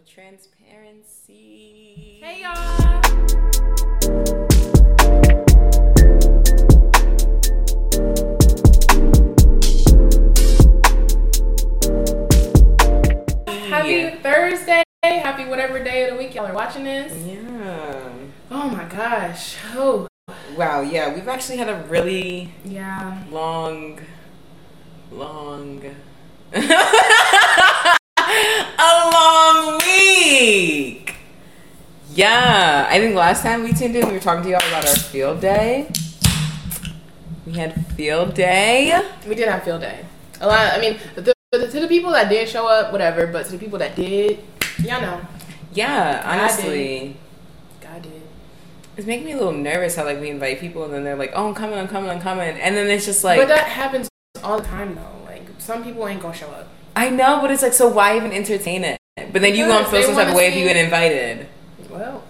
Transparency. Hey y'all. Happy Thursday. Happy whatever day of the week y'all are watching this. Yeah. Oh my gosh. Oh, Wow. Yeah, we've actually had a really yeah. long, long, a long week. Yeah, I think last time we tuned in, we were talking to y'all about our field day. We had field day. We did have field day. A lot. I mean, the, the, to the people that did show up, whatever. But to the people that did, y'all know, Yeah, honestly. God did. It's making me a little nervous how like we invite people and then they're like, "Oh, I'm coming, I'm coming, I'm coming," and then it's just like, but that happens all the time though. Like some people ain't gonna show up. I know, but it's like, so why even entertain it? But then you gonna feel some type of way if you get invited. Well,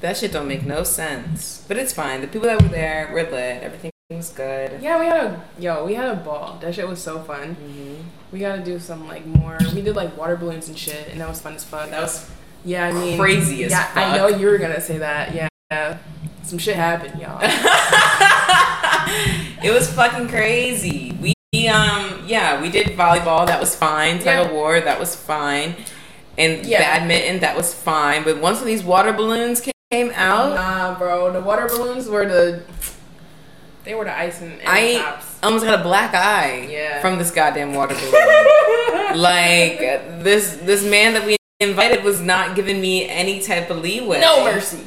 That shit don't make no sense. But it's fine. The people that were there were lit. Everything was good. yeah, we had a yo, we had a ball. That shit was so fun. Mm-hmm. We gotta do some like more. We did like water balloons and shit, and that was fun as fuck. That was yeah, I mean crazy as yeah, I know you were gonna say that. Yeah, yeah. some shit happened, y'all. it was fucking crazy. We um yeah, we did volleyball. That was fine. Tug Yeah. of war. That was fine. And Yeah. badminton. That was fine. But once these water balloons came out, nah, bro, the water balloons were the they were the ice and, I tops. almost got a black eye Yeah. from this goddamn water balloon. like this this man that we invited was not giving me any type of leeway. No mercy.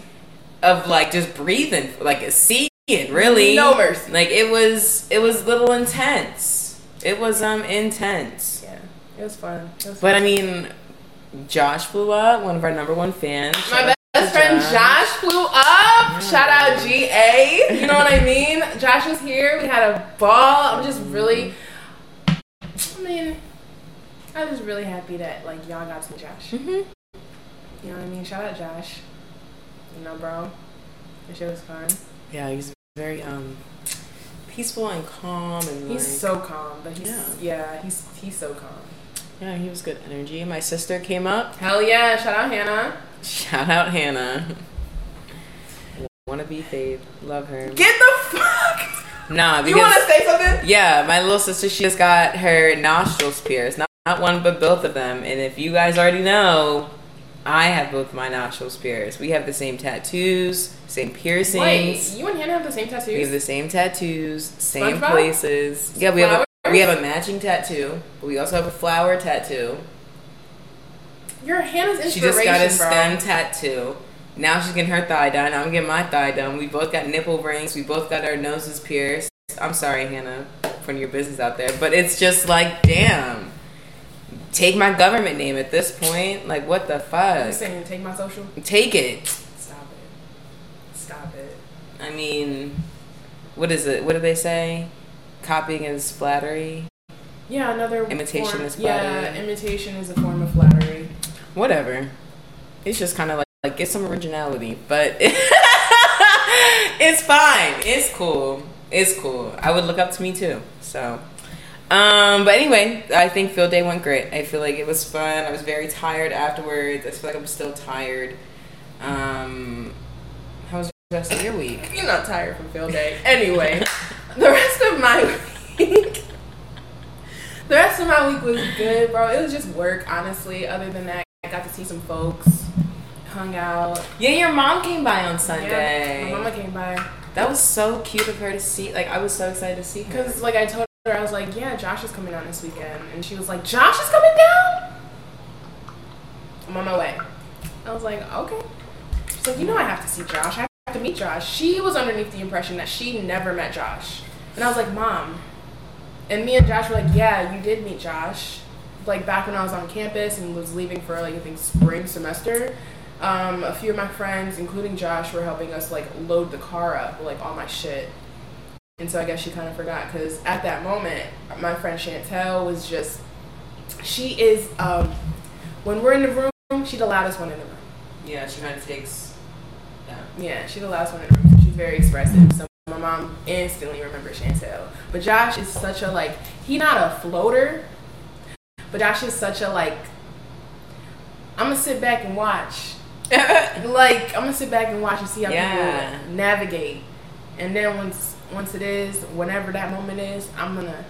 of like just breathing, like see it really. No mercy. Like it was it was a little intense. It was um intense. Yeah, it was fun. It was But I mean, Josh flew up, one of our number one fans. My best friend Josh flew up. Shout out GA. You know what I mean? Josh was here. We had a ball. I'm just really. I mean, I was really happy that like y'all got to meet Josh. Mhm. You know what I mean? Shout out Josh. You know, bro. The show was fun. Yeah, he's very um peaceful and calm and He's like, so calm, but he's Yeah. yeah, he's he's so calm. yeah, he was good energy. My sister came up. Hell yeah! Shout out Hannah. Shout out Hannah. Wanna be fave. Love her. Get the fuck. Nah, because You want to say something? Yeah, my little sister, she just got her nostrils pierced. Not, not one, but both of them. And if you guys already know, I have both my nostrils pierced. We have the same tattoos, same piercings. Wait, you and Hannah have the same tattoos. we have the same tattoos, same SpongeBob? places. Yeah, we have a, Flowers? we have a matching tattoo. But we also have a flower tattoo. You're Hannah's She inspiration, just got a bro. stem tattoo. Now she's getting her thigh done. I'm getting my thigh done. We both got nipple rings. We both got our noses pierced. I'm sorry, Hannah, for your business out there, but it's just like, damn. Take my government name at this point. Like, what the fuck? You saying take my social? Take it. Stop it. Stop it. I mean, what is it? What do they say? Copying is flattery. Yeah, another Imitation form- is flattery. Yeah, imitation is a form of flattery. Whatever. It's just kind of like, like get some originality, but it's fine. It's cool. It's cool. I would look up to me too. So, um, but anyway, I think field day went great. I feel like it was fun. I was very tired afterwards. I feel like I'm still tired. Um, how was the rest of your week? You're not tired from field day. Anyway, the rest of my week. The rest of my week was good, bro. It was just work, honestly. Other than that, I got to see some folks, hung out. Yeah, your mom came by on Yeah, Sunday. my mama came by. That was so cute of her to see. Like, I was so excited to see her. Because, like, I told her, I was like, yeah, Josh is coming down this weekend. And she was like, Josh is coming down? I'm on my way. I was like, okay. She's like, you know, I have to see Josh. I have to meet Josh. She was underneath the impression that she never met Josh. And I was like, Mom. And me and Josh were like, yeah, you did meet Josh. Like, back when I was on campus and was leaving for, like, I think spring semester. Um, a few of my friends, including Josh, were helping us, like, load the car up, like, all my shit. And so I guess she kind of forgot because at that moment, my friend Chantel was just, she is, um, when we're in the room, she's the loudest one in the room. yeah, she kind of takes. Yeah. Yeah, she's the loudest one in the room. She's very expressive. So my mom instantly remembers Chantel. But Josh is such a, like, he not a floater, But Josh is such a like. I'm gonna sit back and watch. like I'm gonna sit back and watch and see how Yeah. people navigate, and then once once it is, whenever that moment is, I'm gonna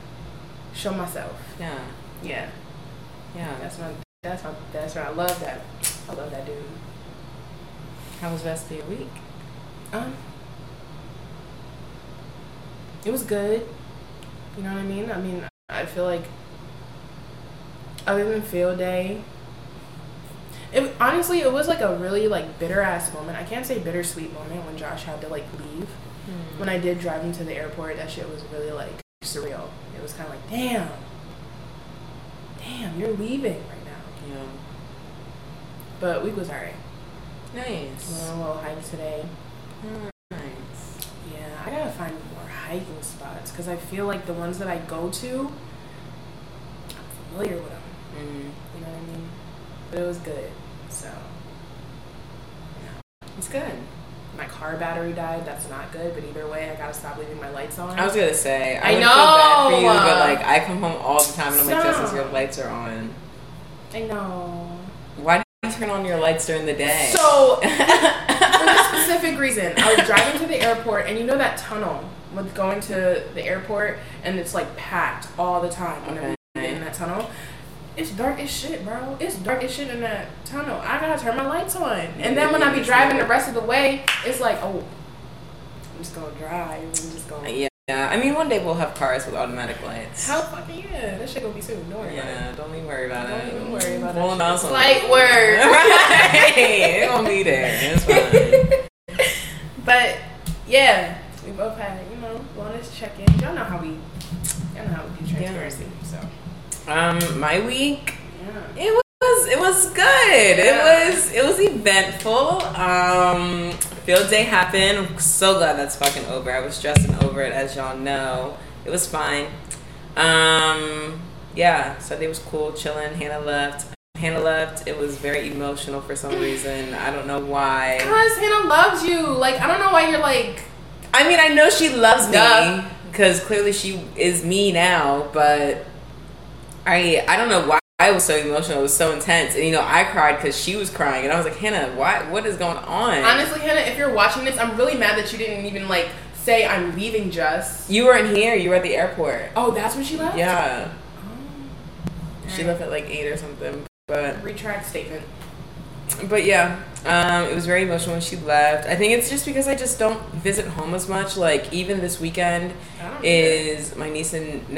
show myself. yeah, Yeah, yeah. that's my that's my that's right. I love that. I love that dude. How was the rest of your week? Um, it was good. You know what I mean? I mean, I feel like other than field day, it honestly it was like a really like bitter ass moment. I can't say bittersweet moment when Josh had to like leave. When I did drive him to the airport, that shit was really like surreal. It was kind of like, damn, damn, you're leaving right now. Yeah. But week was alright. Nice. Went on a little hike today. Nice. Yeah, I gotta find more hiking spots because I feel like the ones that I go to, I'm familiar with them. Mm. You know what I mean? But it was good. So It's good. my car battery died. That's not good. But either way, I gotta stop leaving my lights on. I was gonna say I, I would feel bad for you, know. but like I come home all the time and I'm like, Stop. Justice, your lights are on. I know. Why do you turn on your lights during the day? So for this specific reason, I was driving to the airport, and you know that tunnel with going to the airport, and it's like packed all the time whenever Okay. get in that tunnel. It's dark as shit, bro. It's dark as shit in that tunnel. I gotta turn my lights on, and then when I be driving the rest of the way, it's like, oh, I'm just gonna drive. I'm just gonna. yeah, yeah. I mean, one day we'll have cars with automatic lights. How fucking yeah, that shit gonna be soon. Don't worry about it. Yeah, don't even worry about it. Don't it. even worry about them out shit. some- Light work. right. It won't be there. It's fine. But yeah, we both had it, you know wellness check-in. Y'all know how we, y'all know how we do transparency. So Um, my week. yeah, It was it was good. Yeah. It was it was eventful. Um, field day happened. I'm so glad that's fucking over. I was stressing over it, as y'all know. It was fine. Um, yeah, Sunday was cool, chilling. Hannah left. Hannah left. It was very emotional for some reason. I don't know why. cause Hannah loves you. Like I don't know why you're like. I mean, I know she loves me because clearly she is me now, but I I don't know why I was so emotional. It was so intense, and you know, I cried because she was crying, and I was like, Hannah, why? What is going on? Honestly, Hannah, if you're watching this, I'm really mad that you didn't even like say I'm leaving. Just you weren't here. You were at the airport. oh, that's when she left. Yeah, Oh. she left at like eight or something. But Retract statement. but yeah, um, it was very emotional when she left. I think it's just because I just don't visit home as much. Like even this weekend, is my niece and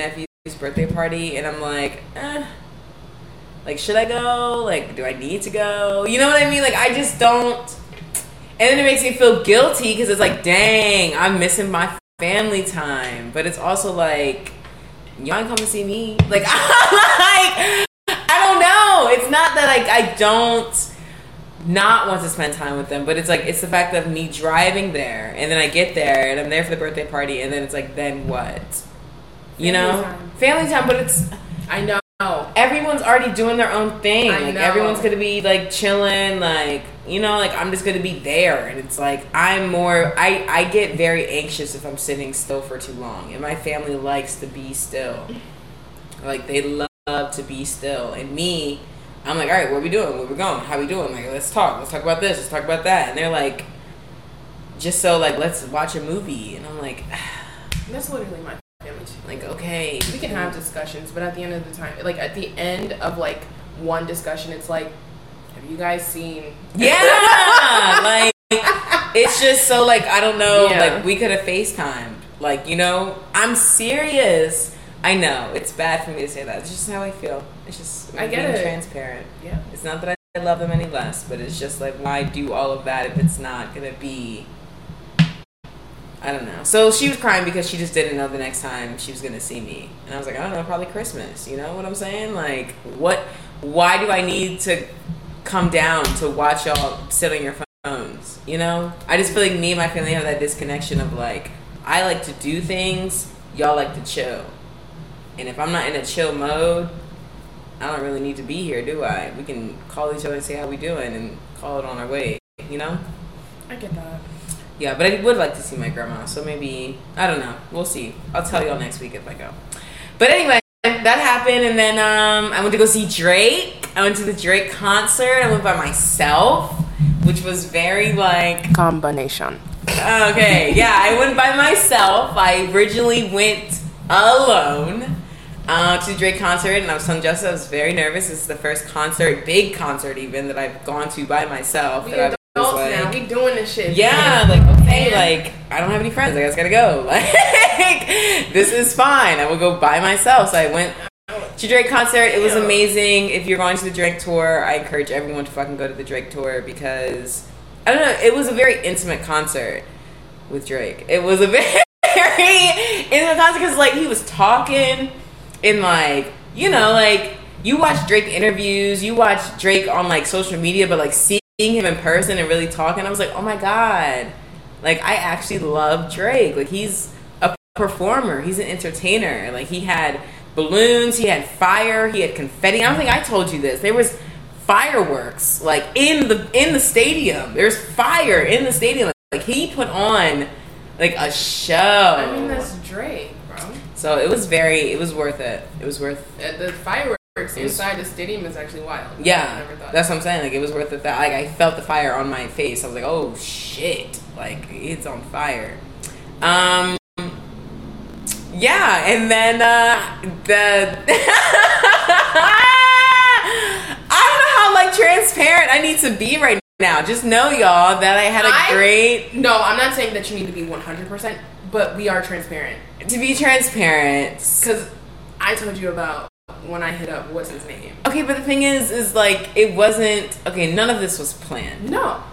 nephew's birthday party, and I'm like, eh, like should I go? Like, do I need to go? You know what I mean? Like, I just don't. And then it makes me feel guilty because it's like, dang, I'm missing my family time. But it's also like, y'all come to see me. Like, I like, I don't know. It's not that like I don't not want to spend time with them, but it's like it's the fact of me driving there and then I get there and I'm there for the birthday party and then it's like then what? You Family know? time. Family time, but it's I know. everyone's already doing their own thing. I like know. everyone's gonna be like chilling, like you know, like I'm just gonna be there and it's like I'm more I, I get very anxious if I'm sitting still for too long. And my family likes to be still. Like they love to be still. And me, I'm like, all right, what we doing? Where we going? How we doing? Like, let's talk. Let's talk about this. Let's talk about that. And they're like, just so like, let's watch a movie. And I'm like, That's literally my. Like okay, we can have discussions, but at the end of the time, like at the end of like one discussion, it's like, have you guys seen? Yeah, like it's just so like I don't know. Yeah. Like we could have Facetimed. Like you know, I'm serious. I know it's bad for me to say that. It's just how I feel. It's just I get being it. transparent. Yeah. It's not that I love them any less, but it's just like why do all of that if it's not gonna be. I don't know. So she was crying because she just didn't know the next time she was gonna see me, and I was like, I don't know, probably Christmas. You know what I'm saying? Like, what? Why do I need to come down to watch y'all sit on your phones? You know, I just feel like me and my family have that disconnection of like, I like to do things, y'all like to chill, and if I'm not in a chill mode, I don't really need to be here, do I? We can call each other and say how we doing and call it on our way. You know? I get that. Yeah, but I would like to see my grandma, so maybe I don't know. We'll see. I'll tell y'all next week if I go. But anyway, that that happened, and then um, I went to go see Drake. I went to the Drake concert. I went by myself, which was very like Combination. okay. Yeah, I went by myself. I originally went alone. Uh, to the Drake concert, and I was telling Jessica I was very nervous. This is the first concert, big concert even, that I've gone to by myself. We that Adults now. like- We doing this shit. yeah, like okay, like I don't have any friends. I guess gotta go. Like this is fine. I will go by myself. So I went to Drake concert. It was amazing. If you're going to the Drake tour, I encourage everyone to fucking go to the Drake tour because I don't know. It was a very intimate concert with Drake. It was a very intimate concert because like he was talking in like you know like you watch Drake interviews, you watch Drake on like social media, but like seeing him in person and really talking, I was like, oh my god, like I actually love Drake. Like he's a performer, he's an entertainer. Like he had balloons, he had fire, he had confetti. I don't think I told you this. There was fireworks like in the in the stadium. There's fire in the stadium. Like he put on like a show. I mean, that's Drake, bro. so it was very, it was worth it. It was worth Uh, The fireworks inside the stadium is actually wild. Yeah, that's what I'm saying. Like it was worth it. That like I felt the fire on my face. I was like, oh shit, like it's on fire. Um, yeah, and then uh the I don't know how like transparent I need to be right now. Just know y'all that I had a I- great No, I'm not saying that you need to be 100%, but we are transparent. to be transparent. Because I told you about when I hit up, what's his name? Okay, but the thing is, is like it wasn't okay. None of this was planned. No.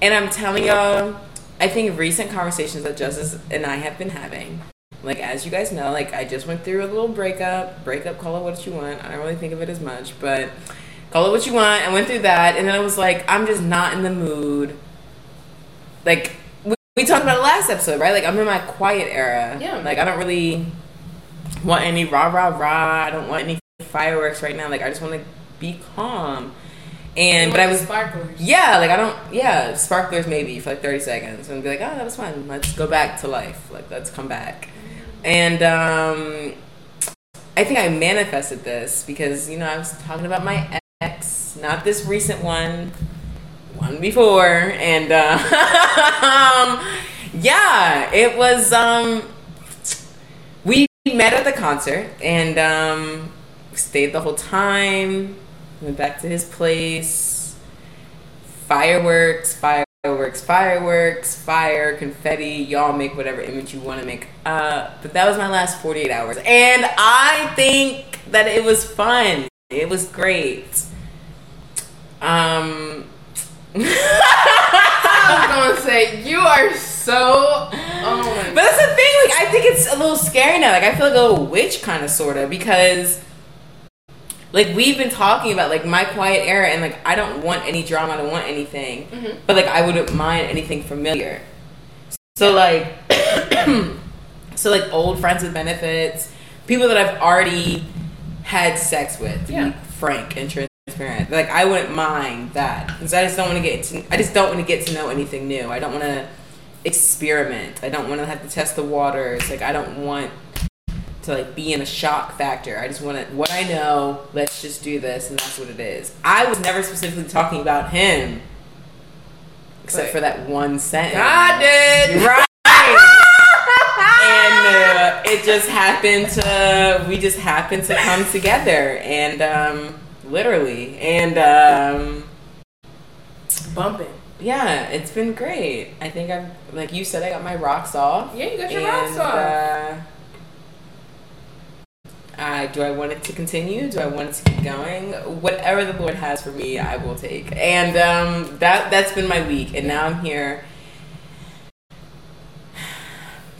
And I'm telling y'all, I think recent conversations that Justice and I have been having, like as you guys know, like I just went through a little breakup. Breakup, call it what you want. I don't really think of it as much, but call it what you want. I went through that, and then I was like, I'm just not in the mood. Like we, we talked about it last episode, right? Like I'm in my quiet era. Yeah. Like I don't really want any rah rah rah. I don't want any fireworks right now. Like I just want to be calm. And but I was sparklers. yeah, like I don't. Yeah, sparklers maybe for like thirty seconds, and be like, oh, that was fun. Let's go back to life. Like let's come back. And um, I think I manifested this because you know I was talking about my ex, not this recent one, one before, and uh, yeah, it was. Um, met at the concert and um, stayed the whole time. Went back to his place. Fireworks, fireworks, fireworks, fire, confetti. Y'all make whatever image you want to make. Uh, but that was my last 48 hours. And I think that it was fun. It was great. Um. I was gonna say you are so. Oh my But that's the thing, like I think it's a little scary now. Like I feel like a little witch kind of sorta because like we've been talking about like my quiet era and like I don't want any drama, I don't want anything. Mhm. But like I wouldn't mind anything familiar. So like so like old friends with benefits, people that I've already had sex with, to Yeah. be frank and transparent. Like I wouldn't mind that because I just don't want to get to, I just don't want to get to know anything new. I don't want to experiment. I don't want to have to test the waters. Like I don't want to like be in a shock factor. I just want to what I know. Let's just do this, and that's what it is. I was never specifically talking about him, except Right. for that one sentence. God did. Right. and uh, it just happened to we just happened to come together and um literally and um Bumping. yeah it's been great i think i've like you said i got my rocks off Yeah, you got your and, rocks off. uh, I, do I want it to continue? Do I want it to keep going? Whatever the Lord has for me, I will take. And um, that that's been my week, and now I'm here,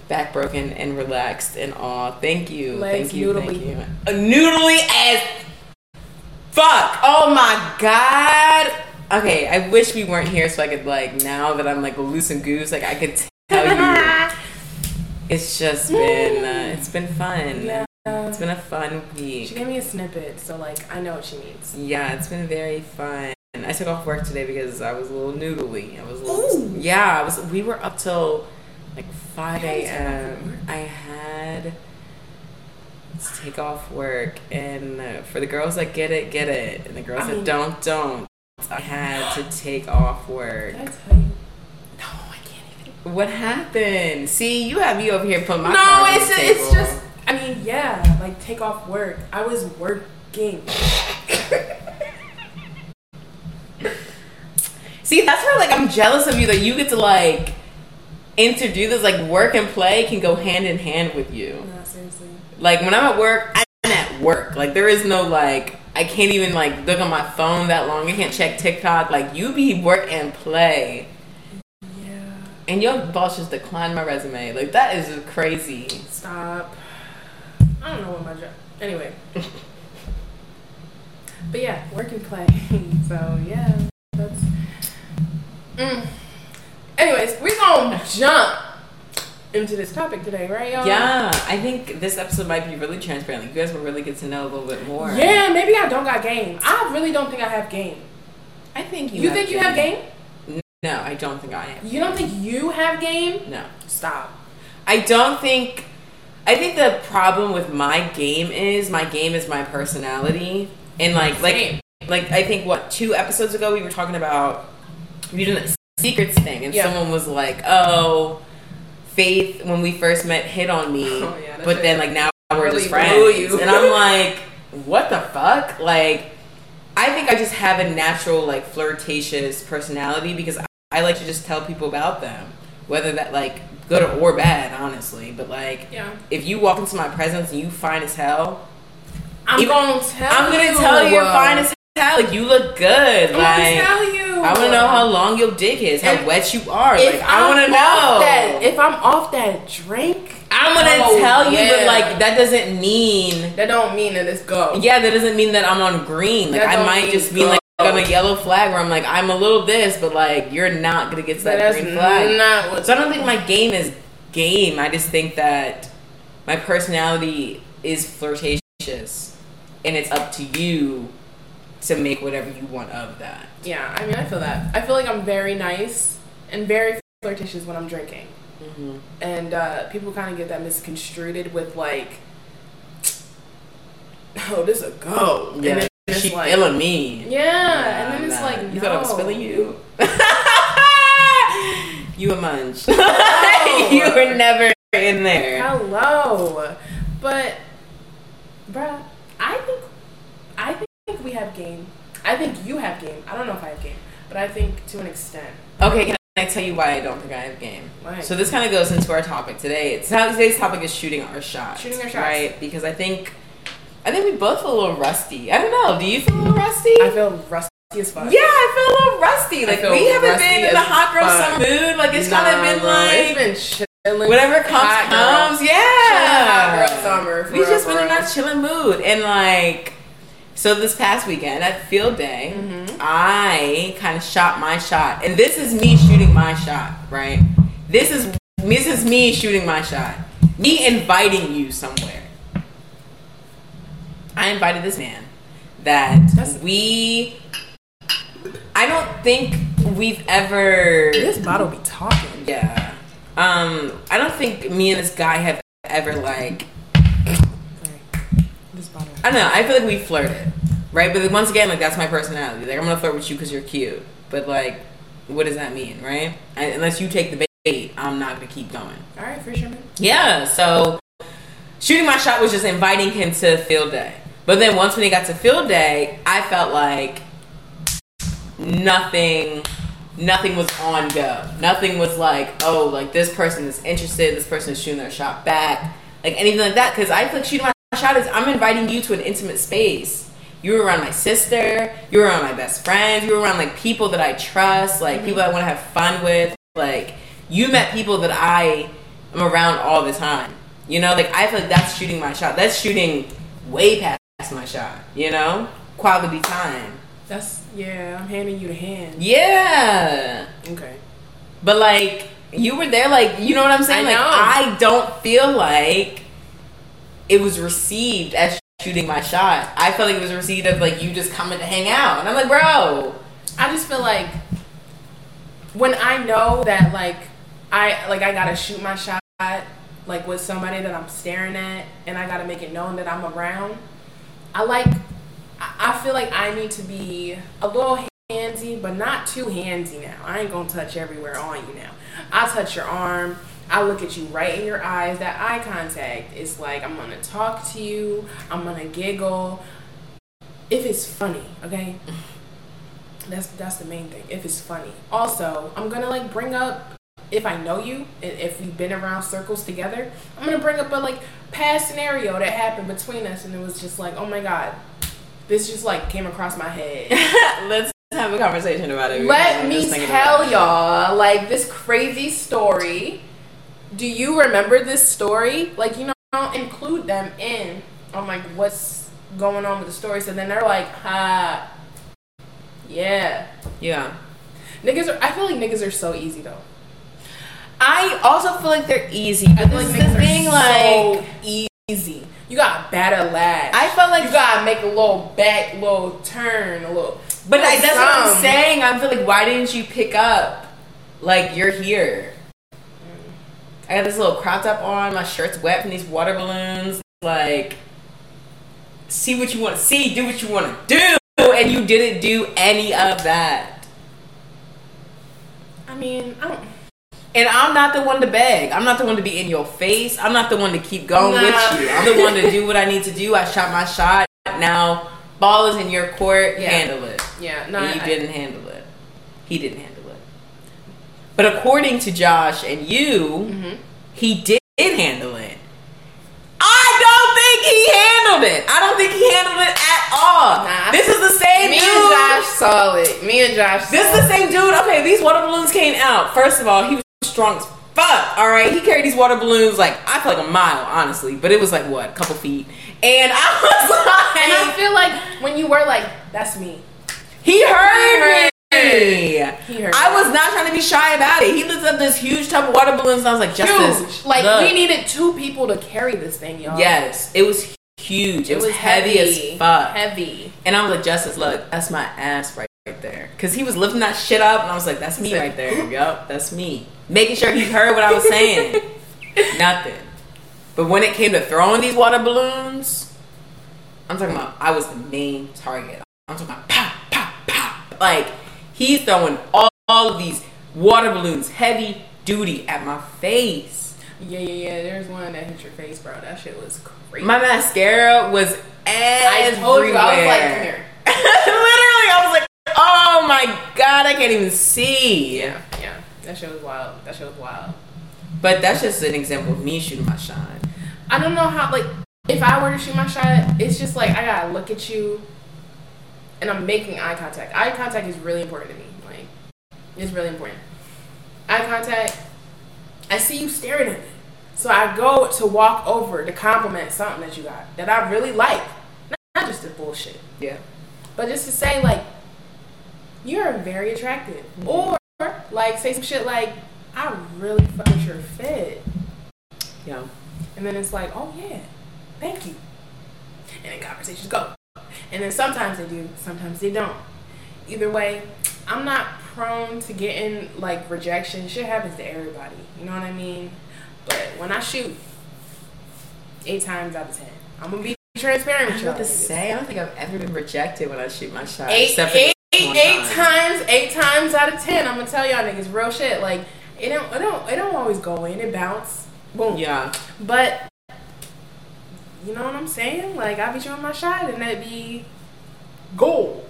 back broken and relaxed and all. Thank you, Legs thank you, thank you. A noodly as fuck. Oh my god. Okay, I wish we weren't here so I could like now that I'm like loose and goose, like I could tell you. It's just been uh, it's been fun. Yeah. It's been a fun week. She gave me a snippet, so like I know what she means. Yeah, it's been very fun. I took off work today because I was a little noodly. I was a little yeah. I was. We were up till like five How did you take off a.m. I had to take off work, and uh, for the girls that get it, get it, and the girls I that mean- don't, don't. I had to take off work. Did I tell you? No, I can't even. What happened? See, you have me over here putting my no, it's it's just. I mean, yeah, like take off work. I was working. See, that's where like I'm jealous of you that you get to like introduce this like work and play can go hand in hand with you. No, seriously. Like when I'm at work, I'm at work. Like there is no like I can't even like look on my phone that long. I can't check TikTok. Like you be work and play. Yeah. And your boss just declined my resume. Like that is crazy. Stop. I don't know what my job. Anyway. but yeah, work and play. so yeah, that's. Mm. Anyways, we're gonna jump into this topic today, right, y'all? Yeah, I think this episode might be really transparent. Like you guys will really get to know a little bit more. Yeah, maybe I don't got game. I really don't think I have game. I think you. You, think you have game? No, I don't think I am. You don't think you have game? No. Stop. I don't think. I think the problem with my game is my game is my personality, and like like Same. like I think what two episodes ago we were talking about we did a secrets thing, and Yeah. someone was like, "Oh, Faith, when we first met, hit on me, Oh, yeah, but then like now we're really just friends," and I'm like, "What the fuck?" Like, I think I just have a natural like flirtatious personality because I, I like to just tell people about them, whether that like good or bad, honestly. But like, Yeah. if you walk into my presence and you fine as hell, I'm gonna tell I'm gonna you. tell you you're fine as hell. Like you look good. I'm like gonna tell you. I want to know how long your dick is, how If- wet you are. Like I want to know. That, if I'm off that drink, I'm gonna Oh, tell you, but like that doesn't mean. that don't mean that it's go. Yeah, that doesn't mean that I'm on green. Like That I might just be like on a yellow flag where I'm like I'm a little this, but like you're not gonna get to that green flag. not. So I don't think my game is game. I just think that my personality is flirtatious, and it's up to you to make whatever you want of that. Yeah, I mean, I feel that. I feel like I'm very nice and very flirtatious when I'm drinking, Mm-hmm. and uh, people kind of get that misconstrued with like, "Oh, this a go," and Yeah, then it's she like, feeling me. yeah, and then it's Nah, like, you thought I was no. feeling you. you a munch. No. you were never in there. Hello, but, bruh, I think, I think we have game. I think you have game. I don't know if I have game, but I think to an extent. Okay, can I tell you why I don't think I have game? Why? So this kind of goes into our topic today. It's how today's topic is shooting our shots. Shooting our shots. right? Because I think, I think we both feel a little rusty. I don't know. Do you feel a little rusty? I feel rusty as fuck. yeah, I feel a little rusty. Like we haven't been in a as hot girl fuck. summer mood. Like it's Nah, kind of been bro, like it's been chilling. whatever comes hot girl. comes. Yeah, Hot girl summer. we real, just for been in real. that chilling mood, and like, so this past weekend at Field Day, Mm-hmm. I kind of shot my shot, and this is me shooting my shot, right? This is this is me shooting my shot, me inviting you somewhere. I invited this man that That's- we. I don't think we've ever. This bottle be talking. Yeah. Um, I don't think me and this guy have ever like. I don't know. I feel like we flirted, right? But once again, like that's my personality. Like I'm gonna flirt with you because you're cute. But like, what does that mean, right? I, unless you take the bait, I'm not gonna keep going. All right, for fisherman. Yeah. So shooting my shot was just inviting him to field day. But then once when he got to field day, I felt like nothing nothing was on go. Nothing was like, oh, like this person is interested, this person is shooting their shot back, like anything like that. Because I feel like shooting my shot is I'm inviting you to an intimate space. You were around my sister, you were around my best friends, you were around like people that I trust, like mm-hmm. people I want to have fun with. Like you met people that I am around all the time. You know, like I feel like that's shooting my shot. That's shooting way past my shot. You know, quality time. That's yeah. I'm handing you the hand. Yeah. Okay. But like you were there, like you know what I'm saying. I like. I don't feel like it was received as shooting my shot. I felt like it was received as like you just coming to hang out, and I'm like, bro. I just feel like when I know that like I like I gotta shoot my shot, like with somebody that I'm staring at, and I gotta make it known that I'm around. I like. I feel like I need to be a little handsy, but not too handsy now. I ain't gonna touch everywhere on you now. I'll touch your arm. I look at you right in your eyes. That eye contact is like I'm gonna talk to you. I'm gonna giggle. If it's funny, okay. That's that's the main thing. If it's funny. Also, I'm gonna like bring up if I know you and if we've been around circles together. I'm gonna bring up a like past scenario that happened between us, and it was just like, oh my god, this just like came across my head. Let's have a conversation about it. Let me tell y'all like this crazy story. Do you remember this story? Like you know, don't include them in on like what's going on with the story. So then they're like, ha, yeah. Yeah. Niggas are. I feel like niggas are so easy though. I also feel like they're easy. I feel like niggas are like so easy. You bat a lash. I felt like you gotta make a little back, little turn, a little. But I, that's what I'm saying. I feel like why didn't you pick up? Like you're here. I got this little crop top on. My shirt's wet from these water balloons. Like, see what you want to see. Do what you want to do, and you didn't do any of that. I mean, I don't. And I'm not the one to beg. I'm not the one to be in your face. I'm not the one to keep going Nah. with you. I'm the one to do what I need to do. I shot my shot. Now, ball is in your court. Yeah. Handle it. Yeah, no, And you I- didn't handle it. He didn't handle it. But according to Josh and you, Mm-hmm. he did handle it. I don't think he handled it. I don't think he handled it at all. Nah. this is the same Me dude. and Josh saw it. Me and Josh. This is the same dude. Okay, these water balloons came out. First of all, he was strong as fuck. All right, he carried these water balloons like I feel like a mile, honestly, but it was like what, a couple feet. And I was like, And I feel like when you were like, "That's me," He heard He me. He heard I was not trying to be shy about it. He lifted up this huge tub of water balloons, and I was like, "Justice, huge. Like look." we needed two people to carry this thing, y'all. Yes, it was huge. It, was, heavy, as fuck. Heavy. And I was like, "Justice, look, that's my ass right, right there." Because he was lifting that shit up, and I was like, "That's me right there. Yup, that's me." Making sure he heard what I was saying. Nothing. But when it came to throwing these water balloons, I'm talking about I was the main target. I'm talking about pop, pop, pop. Like he's throwing all, all of these water balloons, heavy duty, at my face. Yeah, yeah, yeah. There's one that hit your face, bro. That shit was crazy. My mascara was everywhere. I told you, I was like, here. Literally, I was like, oh my god, I can't even see. Yeah, yeah. That shit was wild. That shit was wild. But that's just an example of me shooting my shot. I don't know how like if I were to shoot my shot, it's just like I gotta look at you and I'm making eye contact. Eye contact is really important to me. Like it's really important. Eye contact, I see you staring at me. So I go to walk over to compliment something that you got that I really like. Not just the bullshit. Yeah. But just to say like you're very attractive. Mm-hmm. Or like say some shit like, I really fuck with your fit. Yeah. And then it's like, oh yeah, thank you. And then conversations go. And then sometimes they do, sometimes they don't. Either way, I'm not prone to getting like rejection. Shit happens to everybody. You know what I mean? But when I shoot, eight times out of ten, I'm gonna be transparent I with was you. about to say, I don't think I've ever been rejected when I shoot my shot. Eight, except eight, eight, eight time. times, eight times out of ten, I'm gonna tell y'all niggas real shit. Like it don't, it don't, it don't always go in. It bounce, boom. Yeah. But you know what I'm saying? Like I be shooting my shot and that be gold.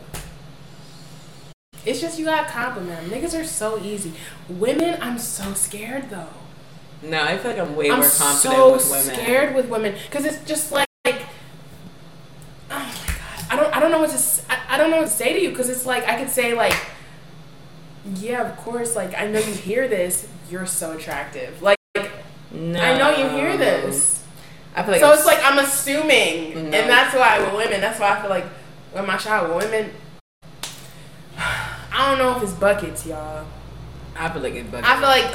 It's just you got to compliment 'em. Niggas are so easy. Women, I'm so scared though. No, I feel like I'm way I'm more confident so with women. scared with women because it's just like, like, oh my god, I don't, I don't know what to, s- I, I don't know what to say to you because it's like I could say like, yeah, of course, like I know you hear this, you're so attractive, like. No. I know you hear this. I feel like so it's like I'm assuming, No. and that's why with women, that's why I feel like with my shot with women, I don't know if it's buckets, y'all. I feel like it's buckets. I feel like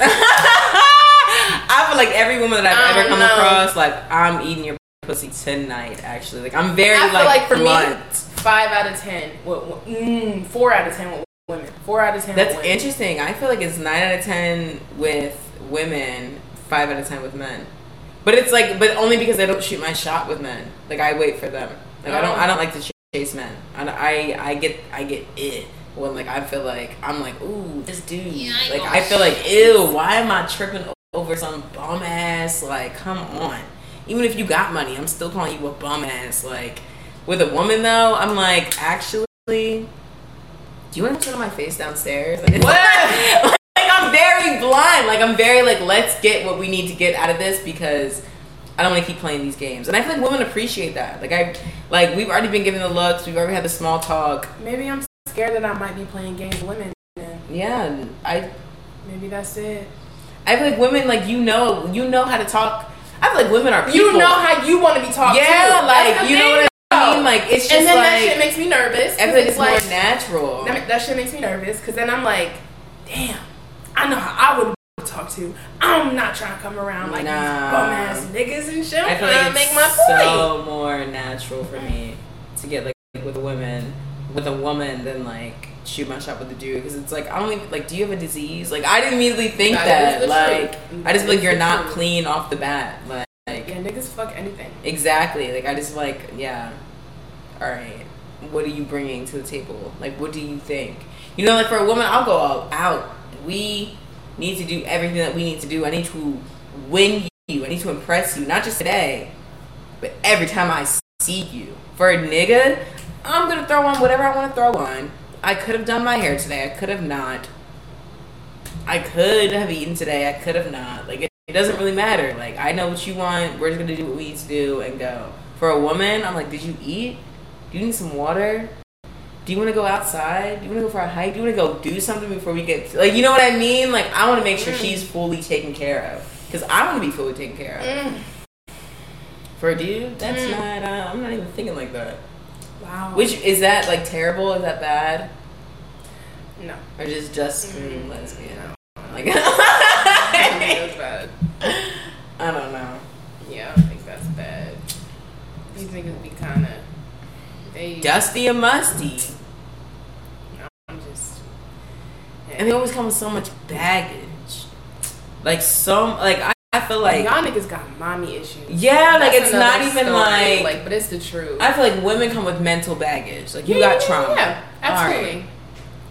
I feel like every woman that I've ever come know. across, like I'm eating your pussy tonight. Actually, like I'm very I feel like, like for me, blunt. five out of ten. With, with- mm, four out of ten with women. Four out of ten. That's interesting. I feel like it's nine out of ten with women, five out of ten with men. But it's like, but only because I don't shoot my shot with men. Like I wait for them. Like I don't, I oh. don't like to chase men. I, I, I get, I get it when like I feel like I'm like, ooh, this dude. Yeah, I like. I feel like, ew, why am I tripping over some bum ass? Like, come on. Even if you got money, I'm still calling you a bum ass. Like, with a woman though, I'm like, actually, do you want to on my face downstairs? Like, What? like I'm very blind. Like I'm very like, let's get what we need to get out of this because I don't want to keep playing these games. And I feel like women appreciate that. Like I, like we've already been given the looks. We've already had the small talk. Maybe I'm scared that I might be playing games with women. then. Yeah, I, Maybe that's it. I feel like women like you know, you know how to talk. I feel like women are people. You know how you want to be talked to. Yeah, That's like you know what I mean. Like it's just and then like that shit makes me nervous. I feel like it's, like more natural. that, that shit makes me nervous because then I'm like, damn, I know how I would talk to. I'm not trying to come around like Nah. these bum ass niggas and shit. I I'm trying like to it's make my point. so more natural for me to get like with a woman, with a woman than like shoot my shot with a dude because it's like I don't even like. Do you have a disease? Like I didn't immediately think That that. like. I just feel like you're not clean off the bat. Like, like yeah, niggas fuck anything. exactly. Like I just like yeah. All right. What are you bringing to the table? Like what do you think? You know, like for a woman, I'll go all out. We need to do everything that we need to do. I need to win you. I need to impress you, not just today, but every time I see you. For a nigga, I'm gonna throw on whatever I want to throw on. I could have done my hair today. I could have not. I could have eaten today. I could have not. Like it, it doesn't really matter. Like I know what you want. We're just gonna do what we need to do and go. For a woman, I'm like, did you eat? Do you need some water? Do you want to go outside? Do you want to go for a hike? Do you want to go do something before we get to, like you know what I mean? Like I want to make sure she's fully taken care of because I want to be fully taken care of. Mm. For a dude, that's Mm. not. Uh, I'm not even thinking like that. Wow. Which is that like terrible? Is that bad? no. Or just just Mm. mm, lesbian? Like that's bad. I don't know. Yeah, I think that's bad. These niggas be kind of. Dusty and musty, I'm just. and they always come with so much baggage. Like some like I, I feel like y'all niggas got mommy issues. yeah, like That's it's not even story, like, but it's the truth. I feel like women come with mental baggage. Like you Yeah, got trauma. Yeah, absolutely. Alright.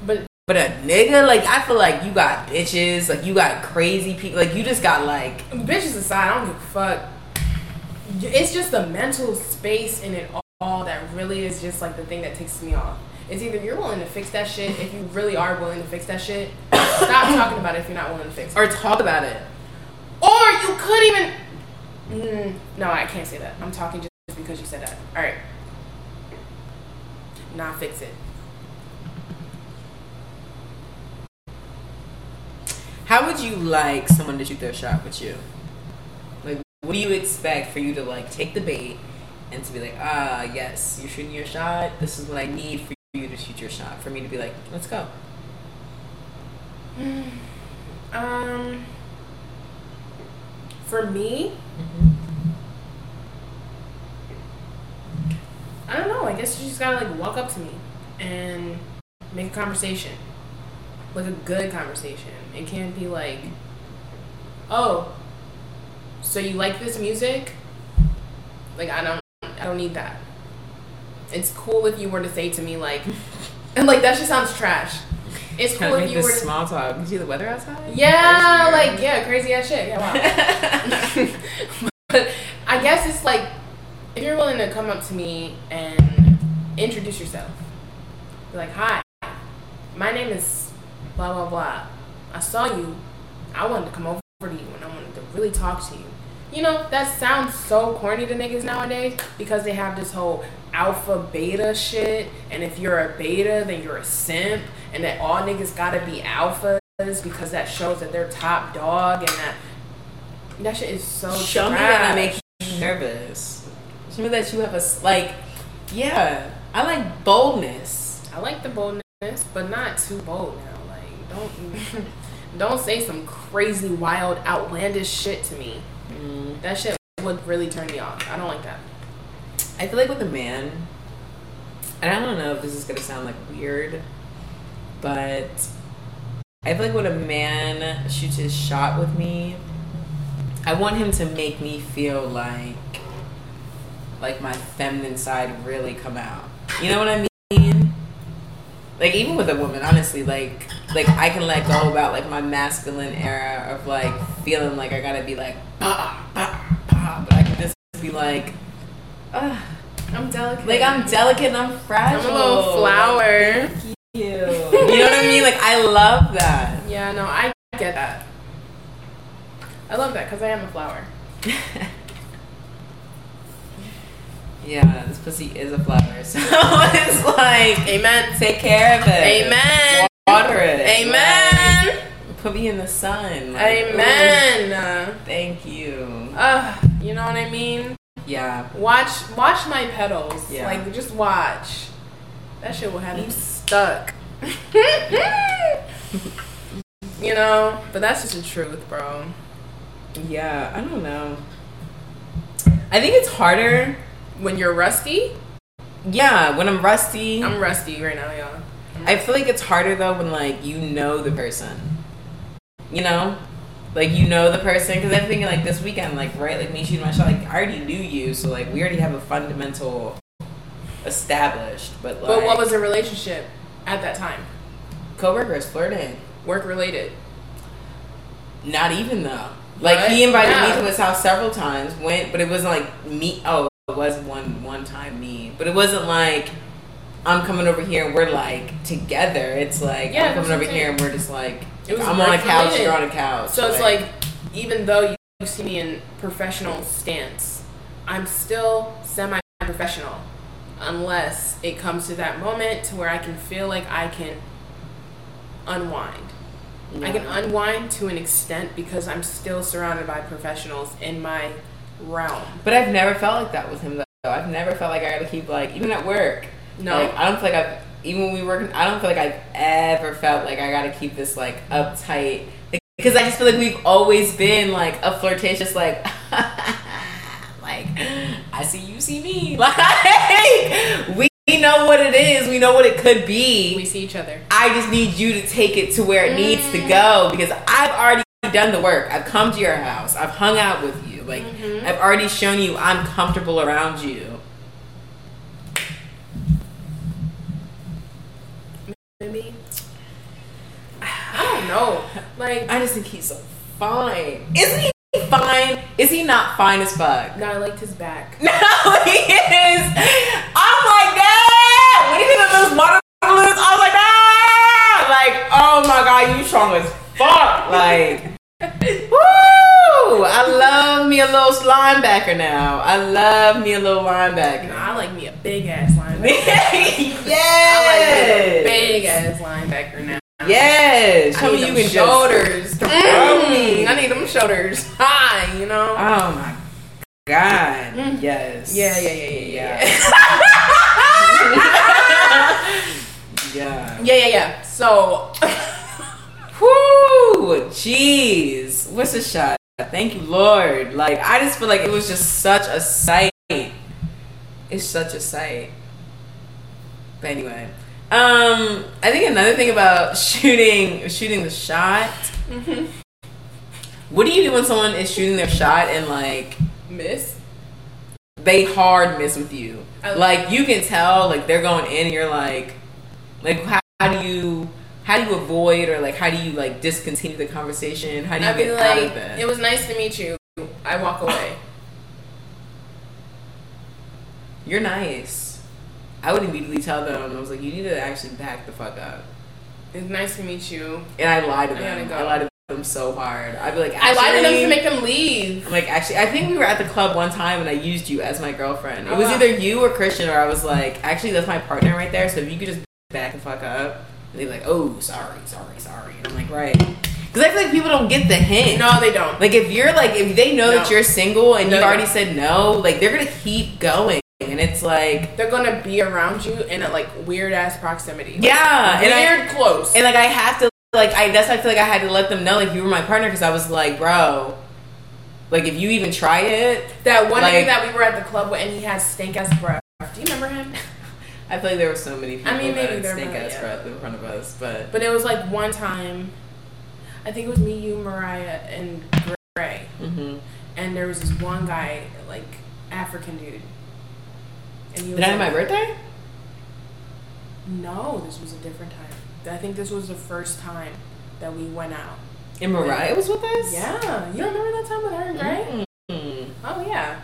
But But a nigga, like I feel like you got bitches, like you got crazy people, like you just got like bitches aside, I don't give a fuck. It's just the mental space in it all that really is just like the thing that takes me off. It's either you're willing to fix that shit, if you really are willing to fix that shit, stop talking about it if you're not willing to fix it. or talk about it. Or you could even. Mm, no, I can't say that. I'm talking just because you said that. All right. Nah, fix it. How would you like someone to shoot their shot with you? Like, what do you expect for you to like take the bait and to be like, ah, yes, you're shooting your shot. This is what I need for you to shoot your shot. For me to be like, let's go. Um, for me, I don't know. I guess you just gotta like walk up to me and make a conversation, like a good conversation. It can't be like, oh, so you like this music? Like I don't, I don't need that. It's cool if you were to say to me like, and like that just sounds trash. It's cool if you were. To, small talk. You see the weather outside? yeah, like yeah, crazy ass shit. Yeah, wow. but I guess it's like if you're willing to come up to me and introduce yourself, be like, "Hi, my name is blah blah blah. I saw you. I wanted to come over to you and I wanted to really talk to you." You know, that sounds so corny to niggas nowadays because they have this whole alpha beta shit, and if you're a beta, then you're a simp, and that all niggas gotta be alphas because that shows that they're top dog, and that that shit is so Show me that I trash. make you nervous. Show me that you have a like. Yeah, I like boldness. I like the boldness, but not too bold now. Like, don't don't say some crazy, wild, outlandish shit to me. Mm. That shit would really turn me off. I don't like that. I feel like with a man, and I don't know if this is gonna sound like weird, but I feel like when a man shoots his shot with me, I want him to make me feel like like my feminine side really come out. You know what I mean? Like even with a woman, honestly, like like I can let go about like my masculine era of like feeling like I gotta be like bah, bah, bah, but I can just be like, Ugh. I'm delicate. like I'm delicate and I'm fragile. I'm a little flower. You. you know what I mean? Like I love that. Yeah, no, I get that. I love that because I am a flower. yeah, this pussy is a flower, so it's like Amen. take care of it. Amen. Water it. Amen. Like, put me in the sun. Like, Amen. ooh, thank you. Uh, you know what I mean? Yeah. Watch, watch my petals. Yeah. Like, just watch. That shit will have you stuck. you know, but that's just the truth, bro. Yeah. I don't know. I think it's harder. When you're rusty, Yeah, when I'm rusty. I'm rusty right now, y'all. I feel like it's harder though when like you know the person. You know, like you know the person because I'm thinking like this weekend, like right, like me shooting my shot, like I already knew you, so like we already have a fundamental established. But like, But what was the relationship at that time? coworkers flirting? Work related. Not even though. Like Right? he invited Yeah. me to his house several times. Went, but it wasn't like me. Oh, it was one one time me, but it wasn't like I'm coming over here and we're like together. It's like Yeah, I'm coming over here and we're just like It was I'm on a couch, you're on a couch. So it's like, even though you see me in professional stance, I'm still semi professional unless it comes to that moment to where I can feel like I can unwind. I can unwind to an extent because I'm still surrounded by professionals in my realm. But I've never felt like that with him though. I've never felt like I gotta keep like even at work. No. Like I don't feel like I've even when we work. I don't feel like I've ever felt like I gotta keep this like uptight because I just feel like we've always been like a flirtatious like. like I see you see me like we know what it is we know what it could be We see each other. I just need you to take it to where it needs to go because I've already done the work. I've come to your house. I've hung out with you. Like I've already shown you I'm comfortable around you. Maybe. I don't know. Like, I just think he's so fine. Isn't he fine? Is he not fine as fuck? no, I liked his back. No, he is. I'm like that. When he did those water balloons, I was like, ah! Like, oh my god, you strong as fuck. Like, woo! I love me a little linebacker now. I love me a little No, linebacker. I like me a big ass linebacker. yes. I like big ass linebacker now. Yes. I Show need me you them shoulders. Mm, me. I need them shoulders high, you know? Oh my god. Yes. yeah, yeah, yeah, yeah, Yeah. yeah. yeah. yeah, yeah, yeah. So, Whoo! Jeez. What's a shot? Thank you, Lord. Like, I just feel like it was just such a sight. It's such a sight. But anyway. Um, I think another thing about shooting shooting the shot. What do you do when someone is shooting their shot and like miss. they hard miss with you? I- Like you can tell like they're going in and you're like like how, how do you how do you avoid or like how do you like discontinue the conversation? How do you I'd get out like, of it? it was nice to meet you. I walk away. You're nice. I would immediately tell them I was like, you need to actually back the fuck up. It's nice to meet you. And I lied to I them. go. I lied to them so hard. I'd be like, I lied to them to make them leave. I'm like actually, I think we were at the club one time and I used you as my girlfriend. It Oh, was either you or Christian, or I was like, actually, that's my partner right there. So if you could just back the fuck up, they're like, oh, sorry, sorry, sorry. And I'm like, right, because I feel like people don't get the hint. No, they don't. Like if you're like if they know that you're single and No, you've already said no, like they're gonna keep going, and it's like, They're gonna be around you in a like weird ass proximity. Like, yeah, and I, weird close. And like I have to like I that's why I feel like I had to let them know like you were my partner because I was like, bro, like if you even try it, that one like- nigga that we were at the club with and he has stank ass breath. Do you remember him? I feel like there were so many people I mean, maybe that stink ass yeah. breath in front of us, but But it was like one time. I think it was me, you, Mariah, and Gray, Mm-hmm. and there was this one guy, like African dude, and he The night of my birthday? No, this was a different time. I think this was the first time that we went out. And Mariah was with us? Yeah, you remember that time with her right? Gray? Mm. Oh yeah,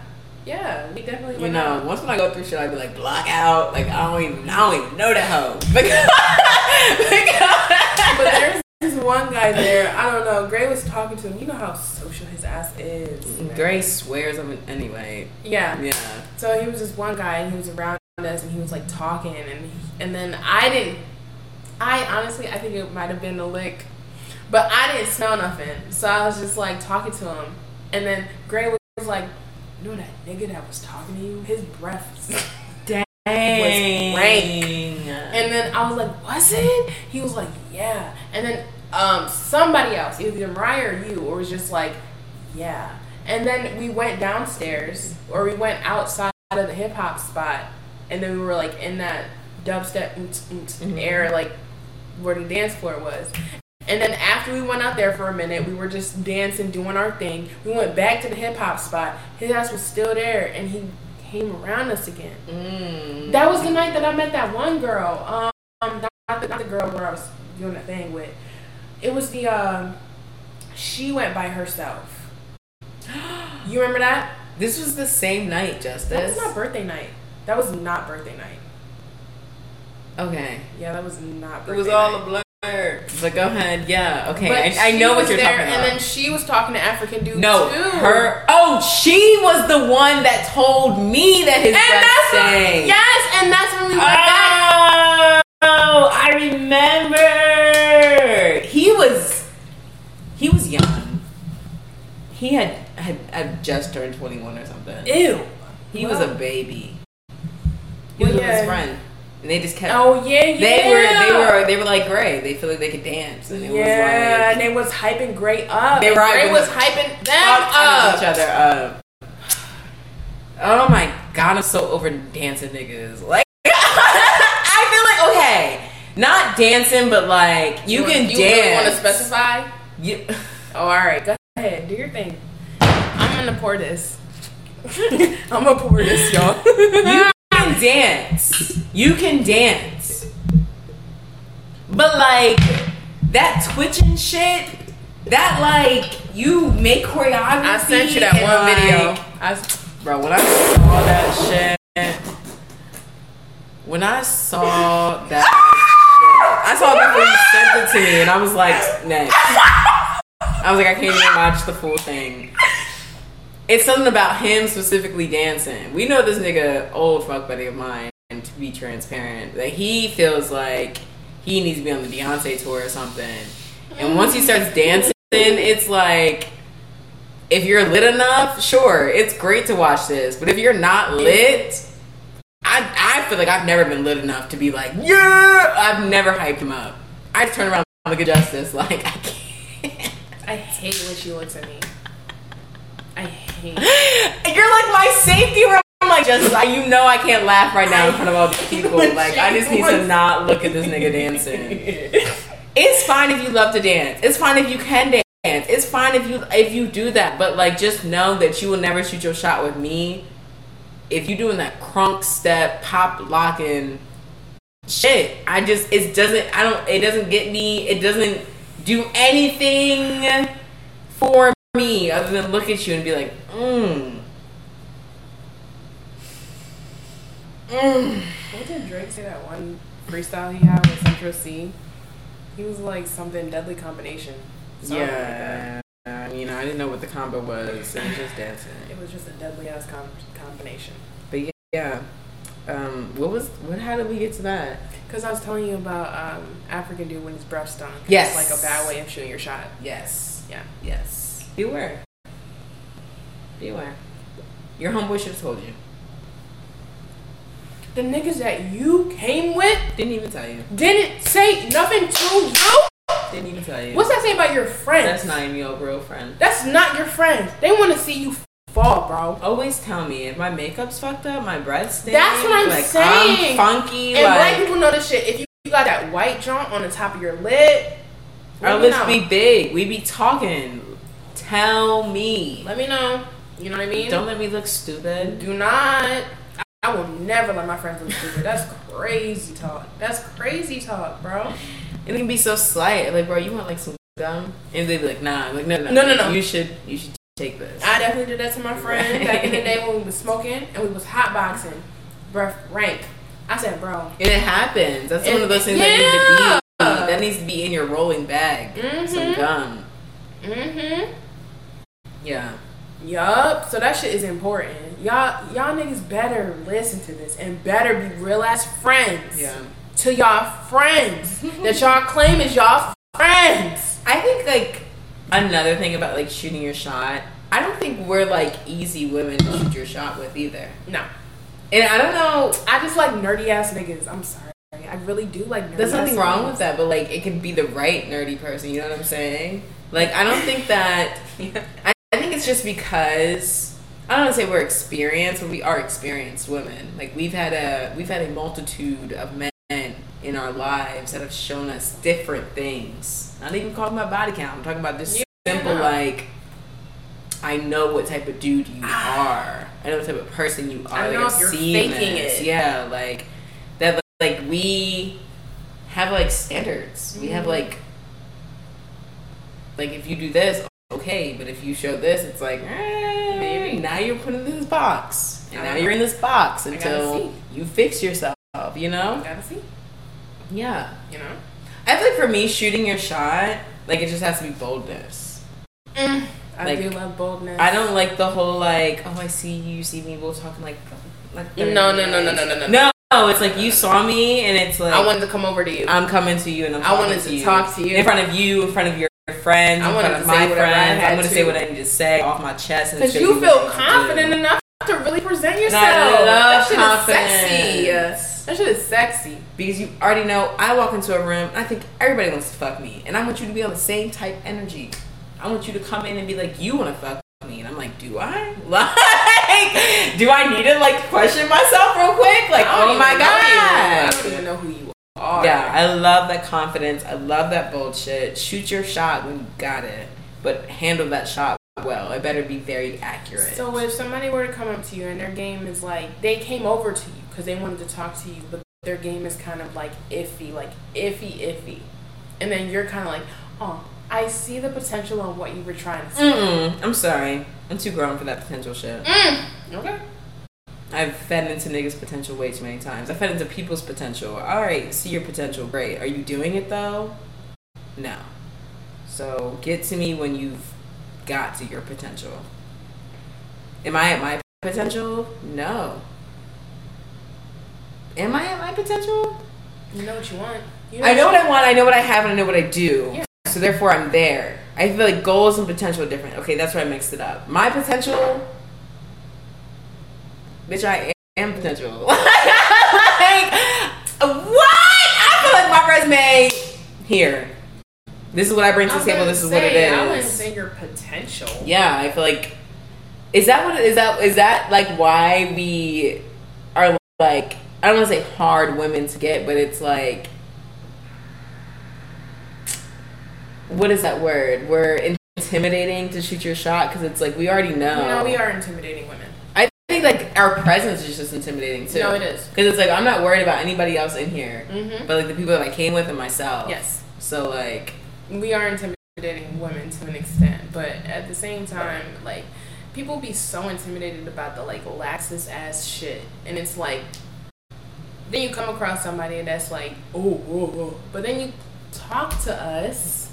yeah, we definitely You know, out. once when I go through shit, I be like, block out. Like, I don't even, I don't even know that hoe. But there's this one guy there. I don't know. Gray was talking to him. You know how social his ass is. Gray swears I'm an, anyway. Yeah. Yeah. So he was this one guy, and he was around us, and he was like talking, and he, and then I didn't. I honestly, I think it might have been a lick, but I didn't smell nothing. So I was just like talking to him, and then Gray was like, "You know that nigga that was talking to you? His breath." was-" Dang. rank. And then I was like, "Was it?" He was like, "Yeah." And then um, somebody else, either Mariah or you, or was just like, "Yeah." And then we went downstairs, or we went outside of the hip hop spot, and then we were like in that dubstep mm, mm, Mhm. air, like where the dance floor was. And then after we went out there for a minute, we were just dancing, doing our thing. We went back to the hip hop spot. His ass was still there, and he came around us again. Mm. That was the night that I met that one girl. Um, not the, not the girl where I was doing the thing with. It was the um, she went by herself. You remember that? This was the same night, Justice. That was not birthday night. That was not birthday night. Okay. Yeah, that was not. Birthday It was all night. a blur. But go ahead. Yeah. Okay. I, I know what you're there, talking about. And then she was talking to African dude no, too. her. Oh, she was the one that told me that his And breath that's when, yes, and that's when we went back. Oh, I remember. He was he was young. He had had, had just turned twenty one or something. Ew. he was a baby. He was with his friend, and they just kept. Oh yeah, yeah. They were they were they were like Gray. They feel like they could dance, and it yeah, was and they was hyping Gray up. They were Gray was hyping them up. each other up. Oh my god, I'm so over dancing niggas. Like I feel like okay, not dancing, but like you, can you dance. Really want to specify? You- Oh, all right. Go ahead. Do your thing. I'm gonna pour this. I'm gonna pour this, y'all. you can dance. You can dance. But like that twitching shit, that like you make choreography. I sent you that one video. like, I s- Bro, when I saw that shit, when I saw that shit, I saw it before you sent it to me, and I was like, next. I was like, I can't even watch the full thing. It's something about him specifically dancing. We know this nigga, old fuck buddy of mine, and to be transparent, that he feels like he needs to be on the Beyonce tour or something. And once he starts dancing, it's like, if you're lit enough, sure, it's great to watch this. But if you're not lit, I I feel like I've never been lit enough to be like, yeah. I've never hyped him up. I just turn around and look at Justice like I can't. I hate when she looks at me. I hate. You're like my safety room. I'm like, Justice, I, you know I can't laugh right now in front of all these people. Like, I just need to not look at this nigga dancing. It's fine if you love to dance. It's fine if you can dance. It's fine if you if you do that. But like, just know that you will never shoot your shot with me if you're doing that crunk step, pop locking shit. I just it doesn't. I don't. It doesn't get me. It doesn't do anything for me other than look at you and be like, mmm. Mmm. What did Drake say that one freestyle he had with Central Cee? He was like something deadly combination. Something like that. Yeah. I mean, I didn't know what the combo was. It was just dancing. It was just a deadly ass com- combination. But yeah, yeah. Um, what was what? How did we get to that? Because I was telling you about um, African dude when his breath stunk. Yes. It's like a bad way of shooting your shot. Yes. Yeah. Yes. Beware. Beware. Your homeboy should have told you. The niggas that you came with Didn't even tell you. didn't say nothing to you. Didn't even tell you. What's that say about your friends? That's not even your real friend. That's not your friend. They want to see you fall, bro. Always tell me if my makeup's fucked up, my breath stinks. That's what I'm like, saying. I'm funky. And black people know this shit. If you, you got that white junk on the top of your lip, our lips be big. We be talking. Tell me. Let me know. You know what I mean? Don't let me look stupid. Do not. I will never let my friends look stupid. That's crazy talk. That's crazy talk, bro. And it can be so slight. Like, bro, you want like some gum? And they'd be like, nah. I'm like, no, no, No, no, no. You should, you should take this. I definitely did that to my friend back in the day when we was smoking and we was hotboxing. Breath rank. I said, bro. And it happens. That's one of those things that need to be. That needs to be in your rolling bag. Some Mhm. gum. Mm-hmm. Yeah. Yup. So that shit is important. Y'all, y'all niggas better listen to this and better be real ass friends. Yeah. To y'all friends that y'all claim is y'all friends. I think like another thing about like shooting your shot. I don't think we're like easy women to shoot your shot with either. No, And I don't know. I just like nerdy ass niggas. I'm sorry. I really do like nerdy. There's nothing wrong niggas. with that, but like it can be the right nerdy person. You know what I'm saying? Like I don't think that. I, I think it's just because I don't want to say we're experienced, but we are experienced women. Like we've had a we've had a multitude of men in our lives that have shown us different things. Not even talking about body count. I'm talking about this Yeah. simple like. I know what type of dude you are. I know what type of person you are. I Like, know I've if you're faking this. it. Yeah, like that. Like we have like standards. We have Mhm. like like if you do this, okay, but if you show this, it's like eh, Maybe. now you're put in this box, and now you're in this box until you fix yourself. You know? Gotta see. Yeah. You know. I feel like for me, shooting your shot, like it just has to be boldness. I Like, do love boldness. I don't like the whole like, oh, I see you, you see me, we're talking like, like No, no, no, no, no, no, no. no. No, it's like you saw me, and it's like I wanted to come over to you. I'm coming to you, and I'm I wanted to to talk to you. in front of you, in front of your friends, I wanted to say my I friends. I'm gonna to. say what I need to say off my chest, and Because you feel I confident enough to really present yourself. And I love that shit confidence. sexy. That shit is sexy. because you already know I walk into a room and I think everybody wants to fuck me, and I want you to be on the same type energy. I want you to come in and be like, you want to fuck me, and I'm like, do I? Like, do I need to like question myself real quick? Like, oh my god. don't even know who you are. Yeah, I love that confidence. I love that bullshit. Shoot your shot when you got it, but handle that shot well. It better be very accurate. So if somebody were to come up to you and their game is like they came over to you because they wanted to talk to you, but their game is kind of like iffy, like iffy, iffy, and then you're kind of like, oh, I see the potential of what you were trying to say. Mm-mm, I'm sorry. I'm too grown for that potential shit. Mm. Okay. I've fed into niggas' potential way too many times. I fed into people's potential. All right, see your potential. Great. Are you doing it though? No. So get to me when you've got to your potential. Am I at my potential? No. Am I at my potential? You know what you want. You I know what I want, I know what I have, and I know what I do. Yeah. So therefore, I'm there. I feel like goals and potential are different. Okay, that's where I mixed it up. My potential, bitch, I am potential. like, what? I feel like my resume here. This is what I bring to the table. This is what it is. I wouldn't say your potential. Yeah, I feel like is that what is that is that like why we are like I don't want to say hard women to get, but it's like what is that word? We're intimidating to shoot your shot because it's like we already know. No, we are intimidating women. Think like our presence is just intimidating too. No, it is. because it's like I'm not worried about anybody else in here, Mm-hmm. but like the people that I came with and myself. Yes. So like we are intimidating women to an extent, but at the same time, like people be so intimidated about the like laxest ass shit, and it's like then you come across somebody that's like oh. but then you talk to us,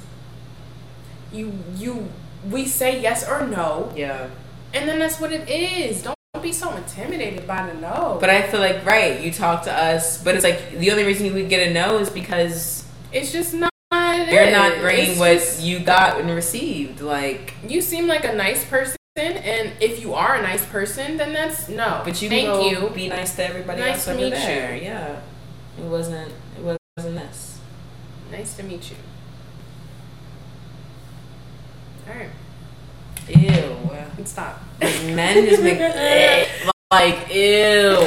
you you we say yes or no, yeah. and then that's what it is. Don't be so intimidated by the no. But I feel like right, you talk to us, but it's like the only reason we get a no is because it's just not. you're not bringing what just- you got and received. Like, you seem like a nice person, and if you are a nice person, then that's no. but you thank you. be nice to everybody Nice else to meet there. you. Yeah, it wasn't. It wasn't this. Nice to meet you. All right, Ew. stop. Men just make like ew,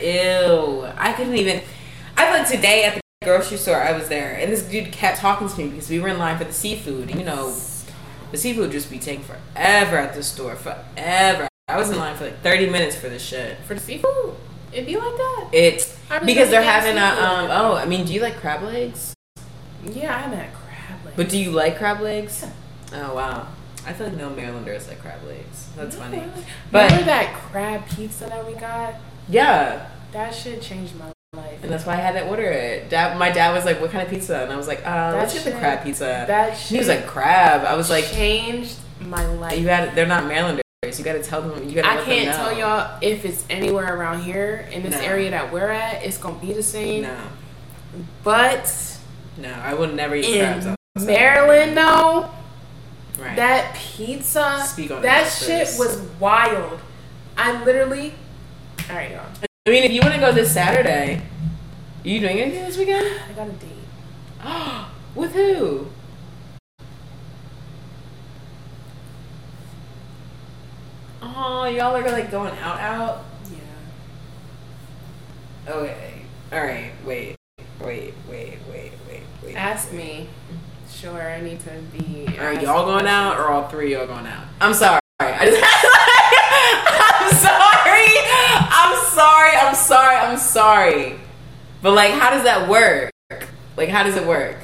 ew. I couldn't even. I feel like today at the grocery store, I was there, and this dude kept talking to me because we were in line for the seafood. You know, the seafood just be taking forever at the store, forever. I was in line for like thirty minutes for this shit. For the seafood, it'd be like that. It's because they're having like a um. Oh, I mean, do you like crab legs? Yeah, I'm at crab legs. But do you like crab legs? Oh wow. I feel like no Marylanders like crab legs. That's funny. But- remember that crab pizza that we got? Yeah, That shit changed my life. and that's why I had to order it. Dad, my dad was like, "What kind of pizza?" And I was like, uh, "Let's get the crab pizza." That he was like, "Crab." I was like, changed my life. "You got They're not Marylanders. You got to tell them. You got to I let can't them know. tell y'all if it's anywhere around here in this No. area that we're at. It's gonna be the same. No, But no, I would never eat crabs. in outside. Maryland, though, right? that pizza, Speak on that it, shit was wild. I literally. All right, y'all. I mean, if you want to go this Saturday, are you doing anything this weekend? I got a date. With who? Oh, y'all are like going out, out. Yeah. Okay. All right. Wait. Wait. Wait. Wait. Wait. Wait. Ask me. Sure, I need to be. Are y'all going out or all three y'all going out? I'm sorry. I just I'm sorry. I'm sorry. I'm sorry. I'm sorry. But like, how does that work? Like, how does it work?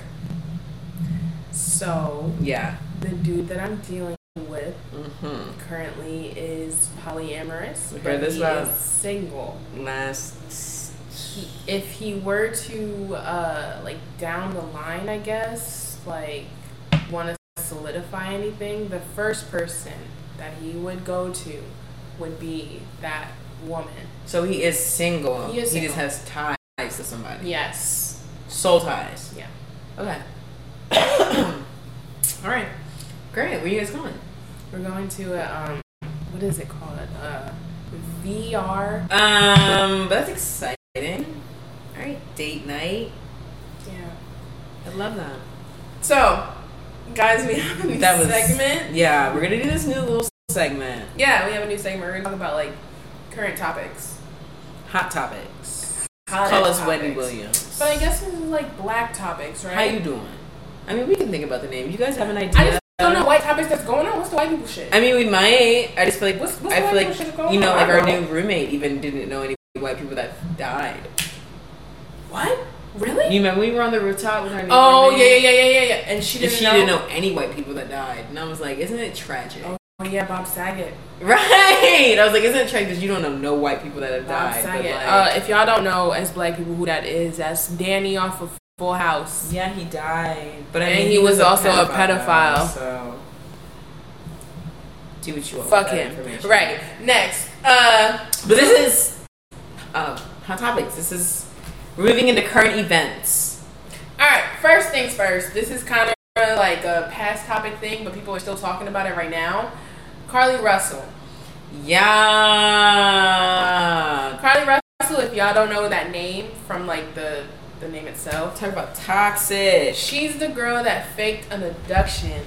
So Yeah. the dude that I'm dealing with Mm-hmm. currently is polyamorous, but this he is single. Last. He, if he were to uh, like down the line, I guess, like want to solidify anything, the first person that he would go to would be that woman. So he is single. He is He just has ties to somebody. Yes. Soul ties. Yeah. Okay. All right. Great. Where you guys going? We're going to a um, what is it called? Uh, VR. Um, but that's exciting. All right, date night. Yeah. I love that. So, guys, we have a new That was segment. Yeah, we're gonna do this new little segment. Yeah, we have a new segment. We're gonna talk about like current topics. Hot topics. Hot Call us topics. Wendy Williams. But I guess this is like black topics, right? How you doing? I mean, we can think about the name. You guys have an idea? I just don't know white topics that's going on. What's the white people shit? I mean, we might. I just feel like What's- what's I feel white like people shit going you know, on? like our new roommate even didn't know any white people that died. what? Really? You remember we were on the rooftop with her? new oh yeah, yeah, yeah, yeah, yeah, yeah. And she didn't she know. didn't know any white people that died, and I was like, "Isn't it tragic?" Oh yeah, Bob Saget. Right? I was like, "Isn't it tragic because you don't know no white people that have Bob died?" but, Saget. like- uh, if y'all don't know as black people who that is, that's Danny off of Full House. Yeah, he died, but I And mean, he was also a pedophile. So do what you want. Fuck with that him. Right. Next. Uh, But this is uh, hot topics. This is we're moving into current events. all right. First things first. This is kind of like a past topic thing, but people are still talking about it right now. Carlee Russell. Yeah. Carlee Russell. If y'all don't know that name from like the the name itself, Talk about toxic. she's the girl that faked an abduction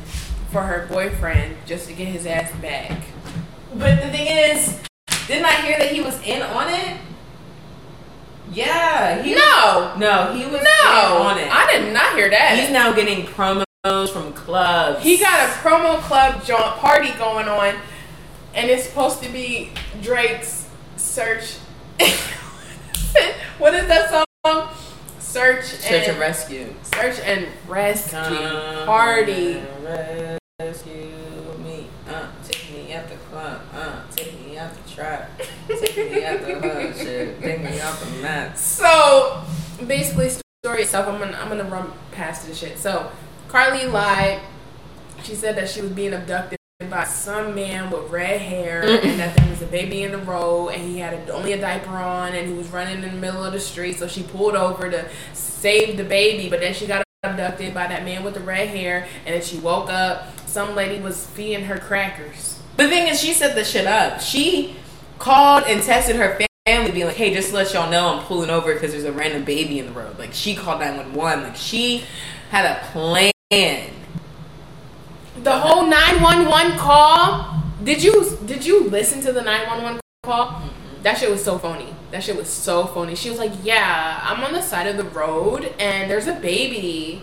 for her boyfriend just to get his ass back. But the thing is, didn't I hear that he was in on it? Yeah. He No. No, he was No, on it. I did not hear that. He's now getting promos from clubs. He got a promo club jaunt party going on, and it's supposed to be Drake's search. what is that song? Search, Search and, and rescue. search and rescue Come party. and Rescue me. Uh, take me at the club. Uh, take me trap. Take me out the hood shit. Take me out the mats. So basically, story itself. I'm gonna I'm gonna run past this shit. So Carlee lied. She said that she was being abducted by some man with red hair, and that there was a baby in the road, and he had a, only a diaper on, and he was running in the middle of the street. So she pulled over to save the baby, but then she got abducted by that man with the red hair, and then she woke up. Some lady was feeding her crackers. The thing is, she set the shit up. She called and texted her family, being like, "Hey, just to let y'all know, I'm pulling over because there's a random baby in the road." Like she called 911. Like she had a plan. The whole 911 call. Did you did you listen to the 911 call? Mm-hmm. That shit was so phony. That shit was so phony. She was like, "Yeah, I'm on the side of the road and there's a baby."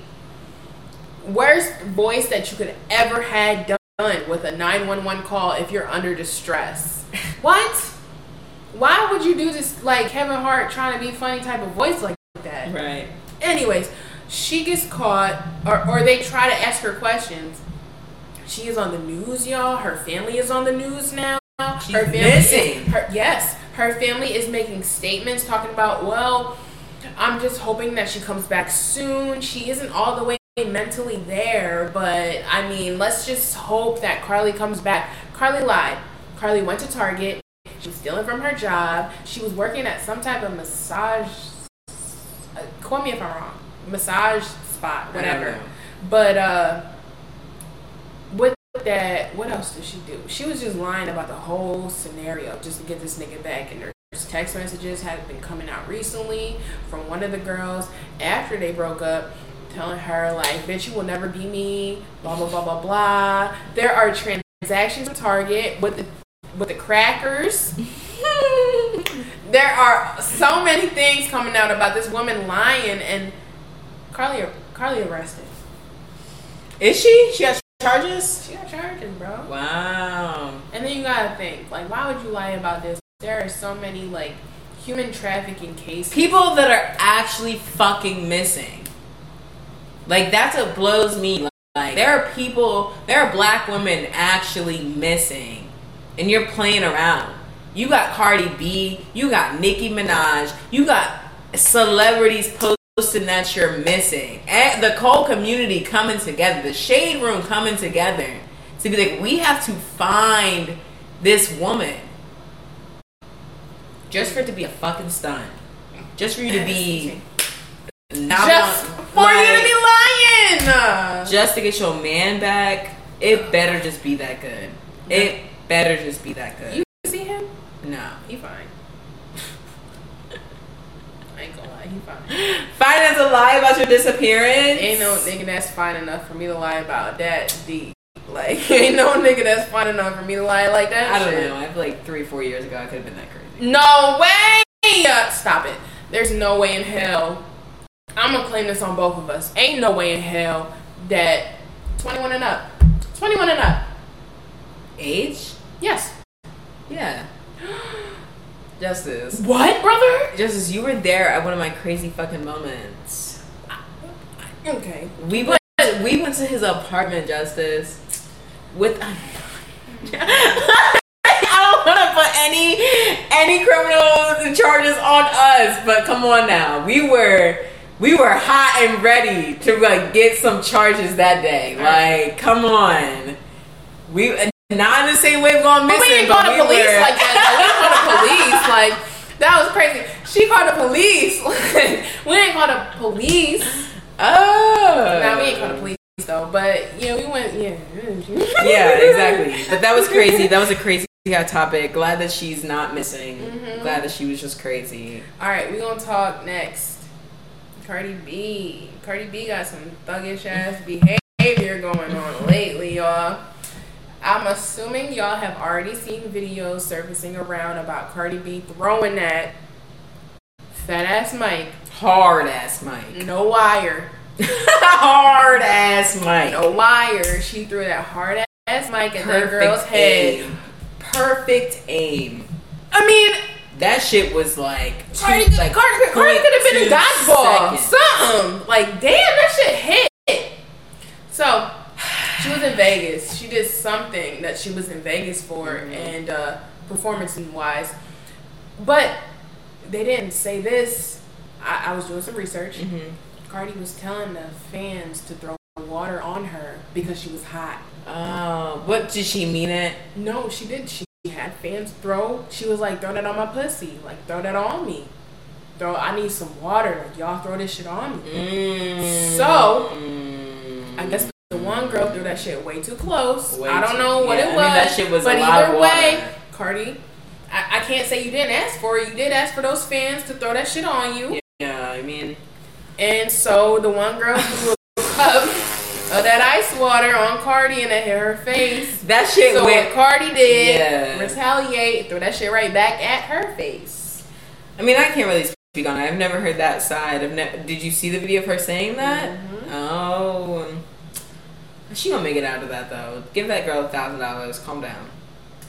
Worst voice that you could ever had done done with a 911 call if you're under distress. what? Why would you do this like Kevin Hart trying to be funny type of voice like that? Right. Anyways, she gets caught, or, or they try to ask her questions. She is on the news, y'all. Her family is on the news now. She's her family missing. Is, her, yes, her family is making statements talking about, well, I'm just hoping that she comes back soon. She isn't all the way mentally there, but I mean, let's just hope that Carlee comes back. Carlee lied. Carlee went to Target. She was stealing from her job. She was working at some type of massage. Uh, quote me if I'm wrong. Massage spot, whatever. But uh, with that, what else did she do? She was just lying about the whole scenario just to get this nigga back. And there's text messages had been coming out recently from one of the girls after they broke up, telling her like, "Bitch, you will never be me." Blah blah blah blah blah. There are transactions with Target with the with the crackers. there are so many things coming out about this woman lying, and Carlee Carlee arrested. Is she? She has charges? She got charges, bro. Wow. And then you gotta think, like, why would you lie about this? There are so many like human trafficking cases. People that are actually fucking missing. Like that's what blows me. Like there are people, there are black women actually missing, and you're playing around. You got Cardi B, you got Nicki Minaj, you got celebrities posting that you're missing, and the whole community coming together, the shade room coming together to be like, we have to find this woman. Just for it to be a fucking stunt. Just for you to be not just for you to be lying. just to get your man back, it better just be that good. It better just be that good. You see him? no. He fine. I ain't gonna lie, he fine. Fine out a lie about your disappearance. Ain't no nigga that's fine enough for me to lie about that deep. Like, ain't no nigga that's fine enough for me to lie like that. I don't shit. know. I feel like three, four years ago, I could have been that crazy. No way! Stop it. There's no way in hell. I'm gonna claim this on both of us. Ain't no way in hell that 21 and up. 21 and up. Age? Yes. Yeah. Justice. What, brother? Justice, you were there at one of my crazy fucking moments. Okay. We went. We went to his apartment, Justice, with. I don't want to put any any criminal charges on us, but come on now, we were we were hot and ready to like get some charges that day. Like, come on, we not in the same way we're going But missing. we didn't call the we police were- like that. though. We didn't call the police. Like, that was crazy. She called the police. we didn't call the police. Oh, Now we ain't call the police though. But yeah, we went. Yeah. yeah, exactly. But that was crazy. That was a crazy topic. Glad that she's not missing. Mm-hmm. Glad that she was just crazy. All right, we gonna talk next. Cardi B. Cardi B got some thuggish ass behavior going on lately, y'all. I'm assuming y'all have already seen videos surfacing around about Cardi B throwing that fat ass mic, Hard ass mic. no wire, Hard ass mic. no wire. She threw that hard ass mic at that girl's head. Perfect aim. I mean, That shit was like two, Cardi, like Cardi, Cardi could have been a 0.2 dodgeball. Something. Like, damn, that shit hit. So, she was in Vegas. She did something that she was in Vegas for, Mm-hmm. and uh, performance wise. But they didn't say this. I, I was doing some research. Mhm. Cardi was telling the fans to throw water on her because she was hot. Oh, what did she mean it? No, she did. She had fans throw. She was like, throw that on my pussy. Like, throw that on me. Throw. I need some water. Like, y'all throw this shit on me. Mm. So. I guess the one girl threw that shit way too close. Way I don't know what yeah, it I was. mean, that shit was but a lot of either way. Cardi, I, I can't say you didn't ask for it. You did ask for those fans to throw that shit on you. Yeah, I mean, And so the one girl threw a cup of that ice water on Cardi and it hit her face. that shit So what went. Cardi did, Yeah. retaliate, throw that shit right back at her face. I mean, I can't really speak on it. I've never heard that side. I've ne- Did you see the video of her saying that? Mm-hmm. Oh, She gonna make it out of that though. Give that girl a thousand dollars. Calm down.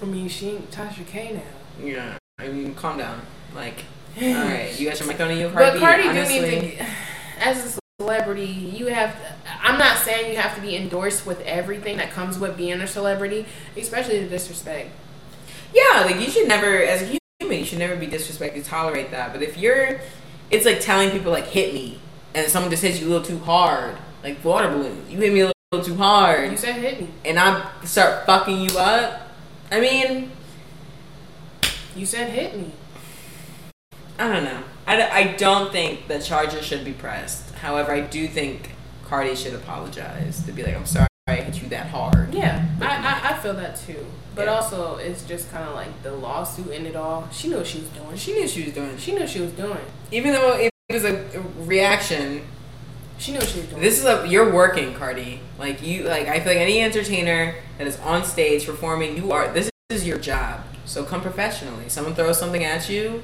I mean, she ain't Tasha K now. Yeah, I mean, calm down. Like, all right, you got your mic on you, Cardi But Cardi B, do honestly. need to, as a celebrity, you have. I'm not saying you have to be endorsed with everything that comes with being a celebrity, especially the disrespect. Yeah, like you should never, as a human, you should never be disrespected. Tolerate that. But if you're, it's like telling people like hit me, and someone just hits you a little too hard, like water balloons. You hit me a little too hard, You said hit me. and I start fucking you up. I mean, You said hit me. I don't know. I, I don't think the charges should be pressed. However, I do think Cardi should apologize to be like, I'm sorry I hit you that hard. Yeah, I, I, I feel that too. But Yeah. also, it's just kind of like the lawsuit and it all. She knew what she was doing. She knew she was doing. she knew she was doing. Even though it was a reaction, She knew what she was doing. this is a you're working, Cardi. Like you, like I feel like any entertainer that is on stage performing, you are. This is your job. So come professionally. Someone throws something at you,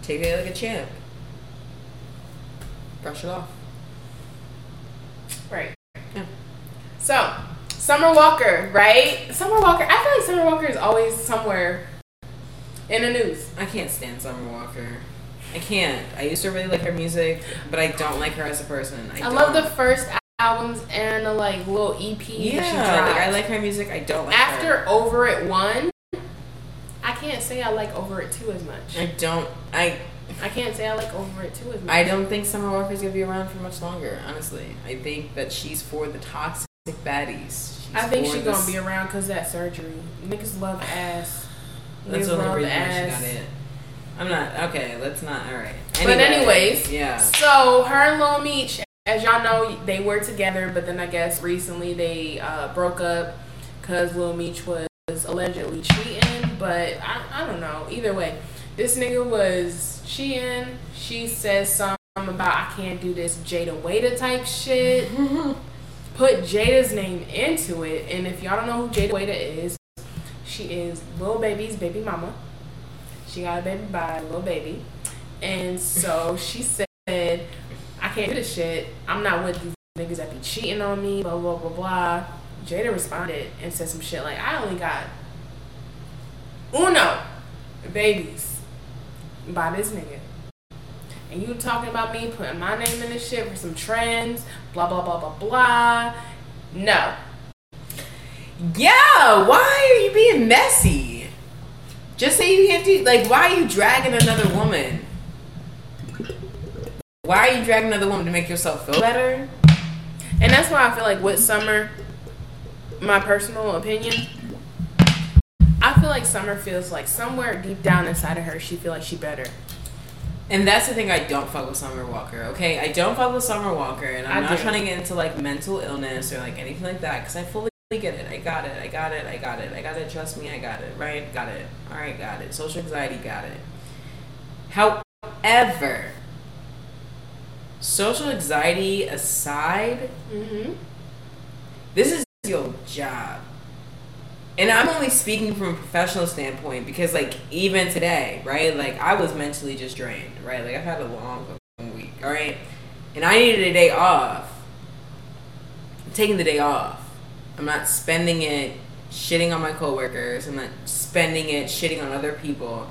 take it like a champ. Brush it off. right. Yeah. So, Summer Walker, right? Summer Walker. I feel like Summer Walker is always somewhere in the news. I can't stand Summer Walker. I can't. I used to really like her music, but I don't like her as a person. I, I, love the first albums and the like little EP yeah. Like I like her music. I don't like her. After Over It one, I can't say I like Over It two as much. I don't. I I can't say I like Over It two as much. I don't think Summer Walker's gonna be around for much longer. Honestly, I think that she's for the toxic baddies. She's I think she's this- gonna be around because that surgery. Niggas love ass. That's Niggas the only love reason why she ass. got it. I'm not okay. Let's not. All right. But anyways, yeah. So her and Lil Meech, as y'all know, they were together, but then I guess recently they uh, broke up because Lil Meech was allegedly cheating. But I, I don't know. Either way, this nigga was cheating. She says something about I can't do this Jayda Wayda type shit. Put Jayda's name into it, and if y'all don't know who Jayda Wayda is, she is Lil Baby's baby mama. She got a baby by a Lil Baby. And so she said, I can't do this shit. I'm not with these niggas that be cheating on me, blah, blah, blah, blah. Jayda responded and said some shit like, I only got uno babies by this nigga. And you talking about me putting my name in this shit for some trends, blah, blah, blah, blah, blah. No. Yeah. Why are you being messy? Just say you can't do. Like, why are you dragging another woman? Why are you dragging another woman to make yourself feel better? And that's why I feel like with Summer, my personal opinion, I feel like Summer feels like somewhere deep down inside of her, she feel like she better. And that's the thing I don't fuck with Summer Walker, okay? I don't fuck with Summer Walker, and I'm I not do. trying to get into like mental illness or like anything like that because I fully get it. I got it. I got it. I got it. I got it. Trust me, I got it. Right? Got it. All right, got it. Social anxiety, got it. However, social anxiety aside, Mm-hmm. this is your job. And I'm only speaking from a professional standpoint because, like, even today, right? Like, I was mentally just drained, right? Like, I've had a long week, all right? And I needed a day off. I'm taking the day off. I'm not spending it shitting on my coworkers. I'm not spending it shitting on other people.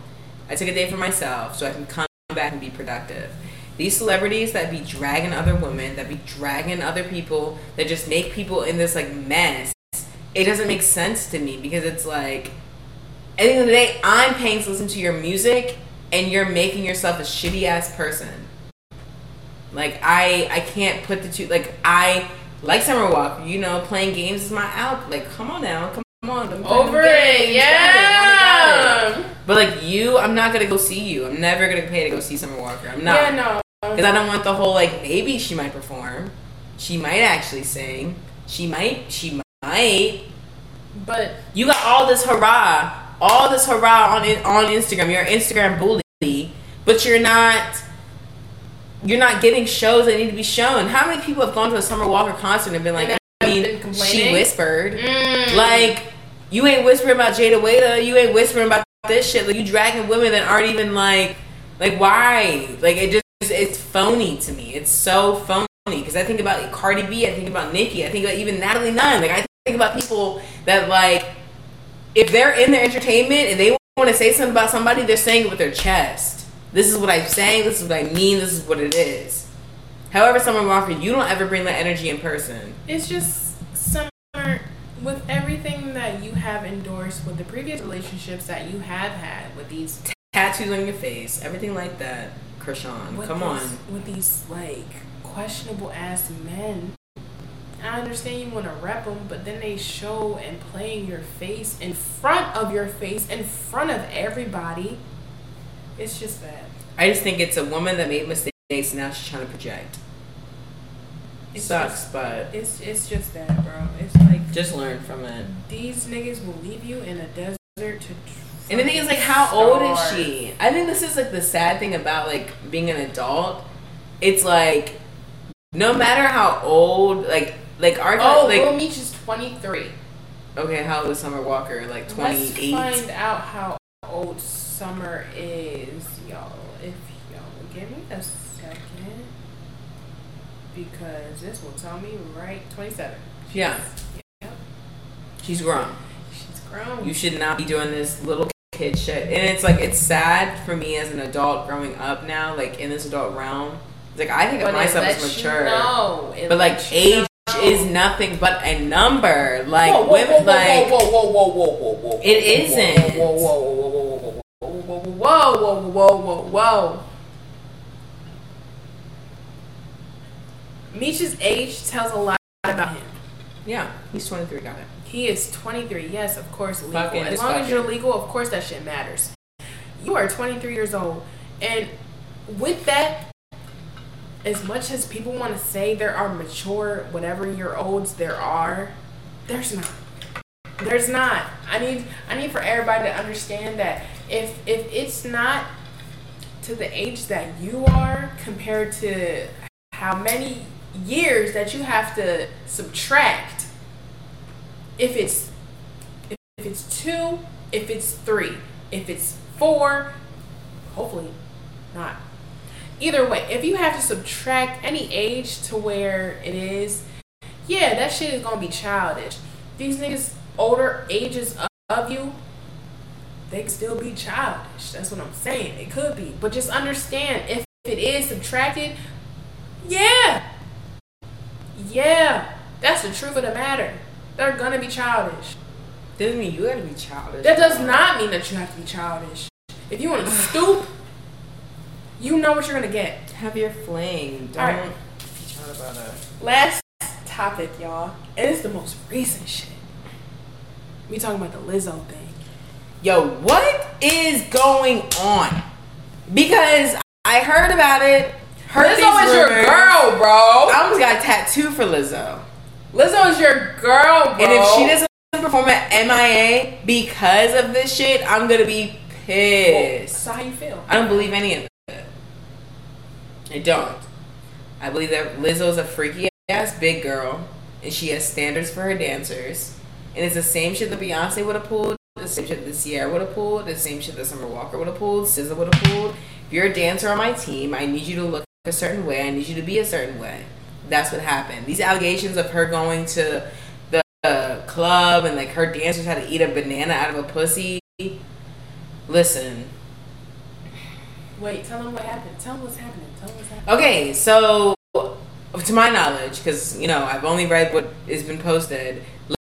I took a day for myself so I can come back and be productive. These celebrities that be dragging other women, that be dragging other people, that just make people in this like mess, it doesn't make sense to me because it's like, at the end of the day, I'm paying to listen to your music and you're making yourself a shitty ass person. Like I I can't put the two like I like Summer Walker, you know, playing games is my out. Like come on now, come on, I'm Over it, yeah. But like you, I'm not gonna go see you. I'm never gonna pay to go see Summer Walker. I'm not. Yeah, no. Because I don't want the whole like maybe she might perform, she might actually sing, she might, she might. But You got all this hurrah, all this hurrah on on Instagram. You're an Instagram bully, but you're not. You're not getting shows that need to be shown. How many people have gone to a Summer Walker concert and been like, And I mean, she whispered. mm, Like, you ain't whispering about Jayda Wayda. You ain't whispering about this shit. Like, you dragging women that aren't even like, like why? Like, it just it's phony to me. It's so phony. because I think about like, Cardi B, I think about Nicki, I think about even Natalie Nunn. Like I think about people that like if they're in their entertainment and they want to say something about somebody, they're saying it with their chest. This is what I'm saying. This is what I mean. This is what it is. However, Summer Walker, you don't ever bring that energy in person. It's just summer with everything that you have endorsed with the previous relationships that you have had with these tattoos on your face, everything like that. Krishan, come these, on. With these like questionable ass men. I understand you want to rep them, but then they show and play in your face, in front of your face, in front of everybody. It's just bad. I just think it's a woman that made mistakes and now she's trying to project. It sucks, just, but it's it's just that, bro. It's like just learn from it. These niggas will leave you in a desert to. And the thing is, like, how old is she? I think this is like the sad thing about like being an adult. It's like, no matter how old, like, like our oh, like, Lil Meech is twenty three. Okay, how old is Summer Walker? Like twenty eight. Let's find out how old Summer is, y'all. If y'all give me a second, because this will tell me right. Twenty seven. Yeah. Yep. She's grown. She's grown. You should not be doing this little kid shit. And it's like it's sad for me as an adult growing up now, like in this adult realm. Like I think of myself as mature. You know. but like age know. is nothing but a number. Like whoa, whoa, women whoa, like whoa, whoa, whoa, whoa, whoa, whoa, whoa, It isn't. Whoa, whoa, whoa, whoa, whoa, whoa, whoa, whoa, whoa, whoa, whoa, whoa. Meech's age tells a lot about him. Yeah, he's 23, got it. He is 23. Yes, of course, legal. Fucking as long as you're legal, of course that shit matters. You are 23 years old. And with that, as much as people want to say there are mature, whatever year olds there are, there's not. There's not. I need I need for everybody to understand that if if it's not to the age that you are compared to how many years that you have to subtract if it's if it's two if it's three if it's four hopefully not. Either way if you have to subtract any age to where it is yeah that shit is gonna be childish. These niggas older ages of you they can still be childish that's what i'm saying it could be but just understand if it is subtracted yeah yeah, that's the truth of the matter. They're gonna be childish. Doesn't mean you gotta be childish. That does not mean that you have to be childish. If you want to stoop, you know what you're gonna get. Have your fling. Don't right. try about it. Last topic, y'all. And it's the most recent shit. We talking about the Lizzo thing. Yo, what is going on? Because I heard about it Heard Lizzo is your girl, bro. I almost got a tattoo for Lizzo. Lizzo is your girl, bro. And if she doesn't perform at MIA because of this shit, I'm gonna be pissed. so how you feel? I don't believe any of it. I don't. I believe that Lizzo's a freaky ass big girl, and she has standards for her dancers. And it's the same shit that Beyonce would have pulled, the same shit that Ciara would have pulled, the same shit that Summer Walker would have pulled, SZA would have pulled. If you're a dancer on my team, I need you to look a certain way. I need you to be a certain way. That's what happened. These allegations of her going to the uh, club and like her dancers had to eat a banana out of a pussy. Listen. Wait, tell them what happened. Tell them what's happening. Tell them what's happening. Okay, so to my knowledge, because you know I've only read what has been posted,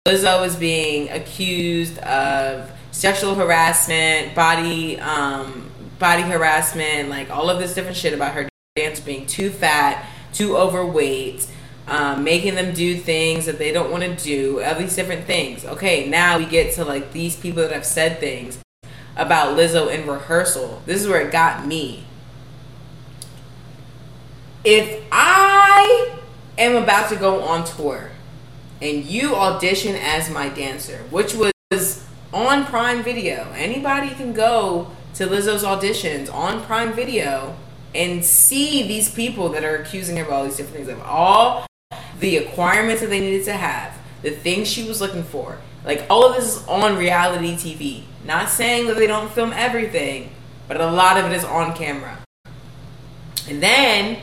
Lizzo was being accused of sexual harassment, body um, body harassment, like all of this different shit about her dance being too fat, too overweight, um, making them do things that they don't want to do, all these different things. Okay, now we get to like these people that have said things about Lizzo in rehearsal. This is where it got me. If I am about to go on tour and you audition as my dancer, which was on Prime Video, anybody can go to Lizzo's auditions on Prime Video and see these people that are accusing her of all these different things of all the requirements that they needed to have, the things she was looking for. Like all of this is on reality TV. Not saying that they don't film everything, but a lot of it is on camera. And then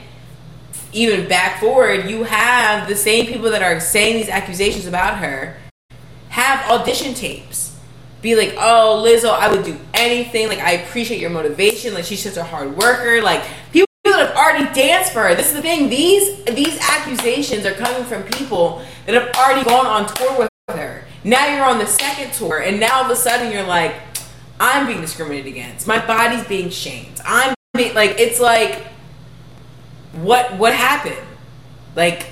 even back forward, you have the same people that are saying these accusations about her have audition tapes. Be like, oh, Lizzo, I would do anything. Like, I appreciate your motivation. Like, she's such a hard worker. Like, people that have already danced for her. This is the thing. These these accusations are coming from people that have already gone on tour with her. Now you're on the second tour, and now all of a sudden you're like, I'm being discriminated against. My body's being shamed. I'm being, like, it's like, what what happened? Like,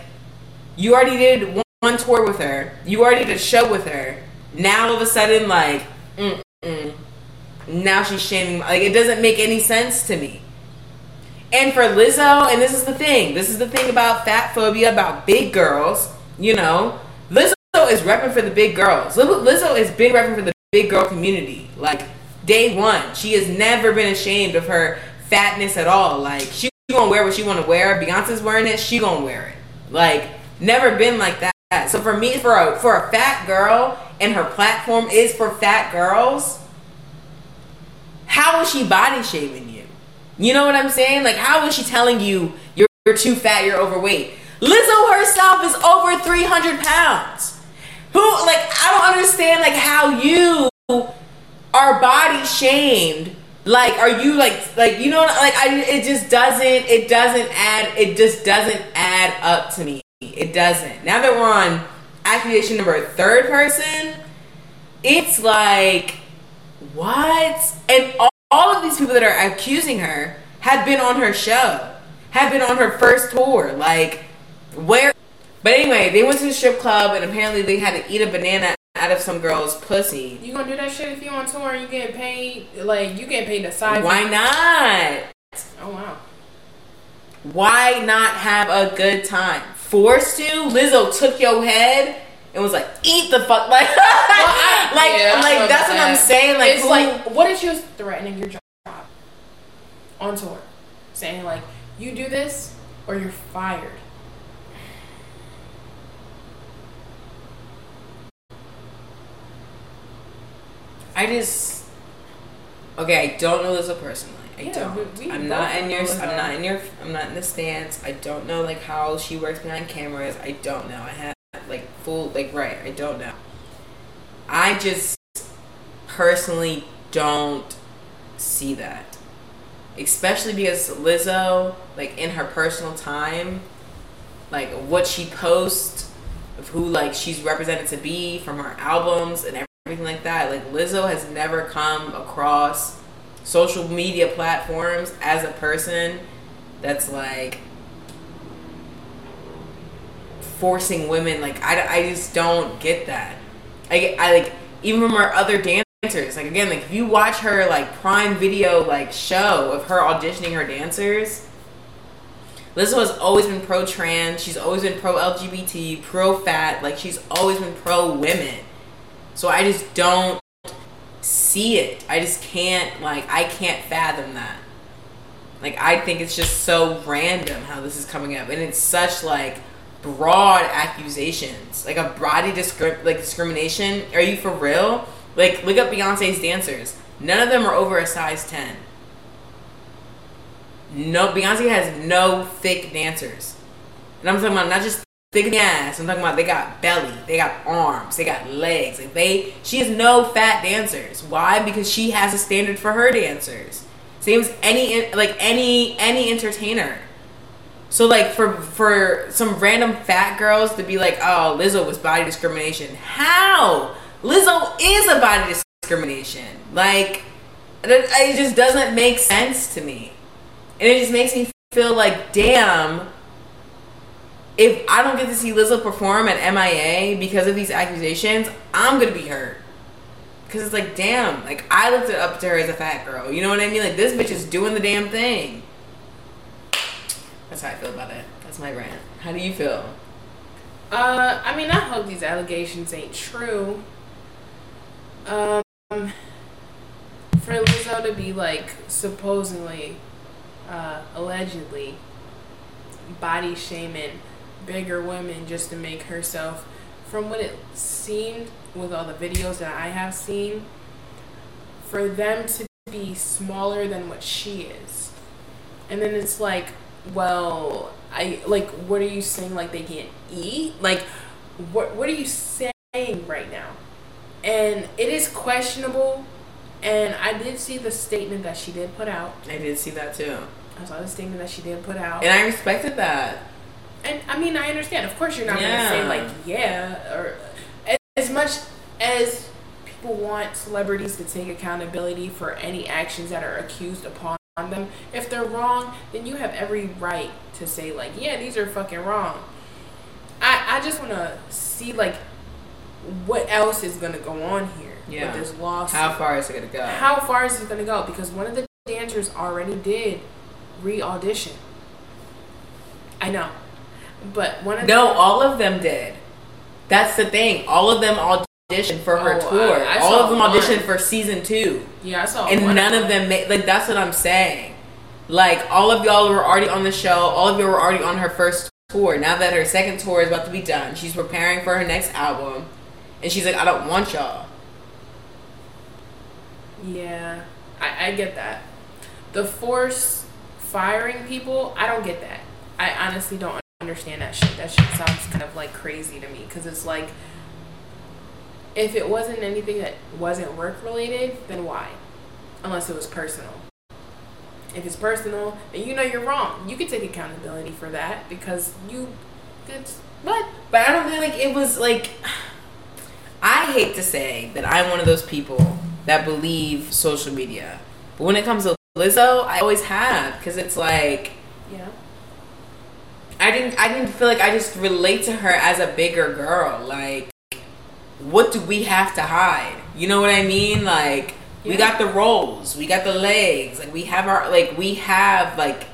you already did one, one tour with her. You already did a show with her. Now all of a sudden, like, mm-mm. now she's shaming. Like, it doesn't make any sense to me. And for Lizzo, and this is the thing. This is the thing about fat phobia, about big girls. You know, Lizzo is repping for the big girls. Lizzo has been repping for the big girl community. Like day one, she has never been ashamed of her fatness at all. Like she gonna wear what she want to wear. Beyonce's wearing it, she gonna wear it. Like never been like that. So for me, for a for a fat girl, and her platform is for fat girls. How is she body shaming you? You know what I'm saying? Like, how is she telling you you're, you're too fat, you're overweight? Lizzo herself is over 300 pounds. Who, like, I don't understand, like, how you are body shamed. Like, are you like, like, you know, like, I, it just doesn't, it doesn't add, it just doesn't add up to me. It doesn't. Now that we're on accusation number third person, it's like, what? And all, all of these people that are accusing her had been on her show, had been on her first tour. Like, where? But anyway, they went to the strip club and apparently they had to eat a banana out of some girl's pussy. You gonna do that shit if you on tour and you getting paid? Like, you getting paid to side? Why not? Oh wow. Why not have a good time? Forced to? Lizzo took your head and was like, "Eat the fuck!" Like, well, I, like, yeah, like that's what I'm saying. Like, it's who, like, what if she was threatening your job on tour, saying like, "You do this or you're fired." I just okay. I don't know Lizzo personally. I yeah, don't. We, I'm not in your. I'm not in your. I'm not in the stance. I don't know like how she works behind cameras. I don't know. I have like full like right. I don't know. I just personally don't see that, especially because Lizzo, like in her personal time, like what she posts of who like she's represented to be from her albums and everything like that. Like Lizzo has never come across social media platforms as a person that's like forcing women like I, I just don't get that I, I like even from her other dancers like again like if you watch her like prime video like show of her auditioning her dancers Lizzo has always been pro trans she's always been pro LGBT pro fat like she's always been pro women so I just don't see it. I just can't like I can't fathom that. Like I think it's just so random how this is coming up, and it's such like broad accusations, like a body discri- like discrimination. Are you for real? Like look up Beyonce's dancers. None of them are over a size ten. No, Beyonce has no thick dancers, and I'm talking about not just thick in the ass. I'm talking about they got belly, they got arms, they got legs. Like they, she has no fat dancers. Why? Because she has a standard for her dancers. Same as any like any any entertainer. So like for for some random fat girls to be like, oh, Lizzo was body discrimination. How? Lizzo is a body discrimination. Like it just doesn't make sense to me, and it just makes me feel like, damn if I don't get to see Lizzo perform at MIA because of these accusations, I'm gonna be hurt. Cause it's like, damn, like I looked up to her as a fat girl. You know what I mean? Like this bitch is doing the damn thing. That's how I feel about it. That's my rant. How do you feel? Uh, I mean, I hope these allegations ain't true. Um, for Lizzo to be like supposedly, uh, allegedly body shaming bigger women just to make herself from what it seemed with all the videos that I have seen for them to be smaller than what she is. And then it's like, well, I like. What are you saying? Like they can't eat? Like what? What are you saying right now? And it is questionable. And I did see the statement that she did put out. I did see that too. I saw the statement that she did put out. And I respected that. And I mean, I understand. Of course, you're not Yeah. going to say like, yeah, or as much as people want celebrities to take accountability for any actions that are accused upon them. If they're wrong, then you have every right to say like, yeah, these are fucking wrong. I I just want to see like what else is going to go on here Yeah. with this lawsuit. How far is it gonna go? How far is it going to go? Because one of the dancers already did re-audition. I know, but one of No, all of them did. That's the thing. All of them auditioned for her Oh, tour. I- I all of them one. auditioned for season two, yeah, I saw and one none of them made. Like that's what I'm saying. Like all of y'all were already on the show. All of y'all were already on her first tour. Now that her second tour is about to be done, she's preparing for her next album, and she's like, I don't want y'all. Yeah, I, I get that. The force firing people, I don't get that. I honestly don't understand that shit. That shit sounds kind of like crazy to me because it's like, if it wasn't anything that wasn't work related, then why? Unless it was personal. If it's personal, then you know you're wrong. You can take accountability for that because you. It's, but But I don't feel like it was like. I hate to say that I'm one of those people that believe social media, but when it comes to Lizzo, I always have because it's like yeah, I didn't. I didn't feel like I just relate to her as a bigger girl. Like, what do we have to hide? You know what I mean? Like, we got the rolls, we got the legs, like we have our like we have like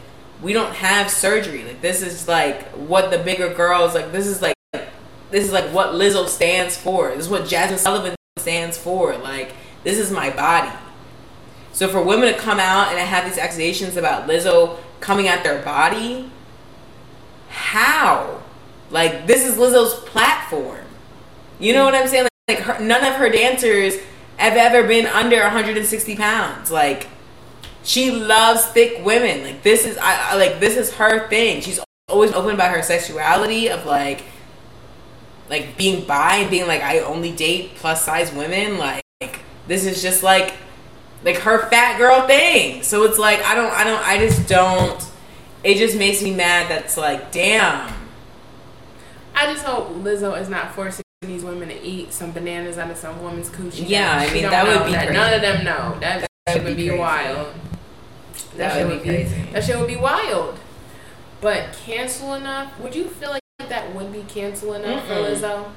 we don't have surgery. Like this is like what the bigger girls like. This is like this is like what Lizzo stands for. This is what Jazmine Sullivan stands for. Like this is my body. So for women to come out and have these accusations about Lizzo coming at their body, how? Like this is Lizzo's platform. You know what I'm saying? Like, her, none of her dancers have ever been under 160 pounds. Like she loves thick women. Like this is I, I like this is her thing. She's always open about her sexuality of like like being bi and being like I only date plus size women. Like this is just like like her fat girl thing. So it's like I don't I don't I just don't it just makes me mad that's like damn. I just hope Lizzo is not forcing these women to eat some bananas out of some woman's coochie. Yeah, I mean, that would be that. None of them know. That, That shit would be be wild. That would be crazy. That shit would be wild. But cancel enough? Would you feel like that would be cancel enough for Mm-mm. Lizzo?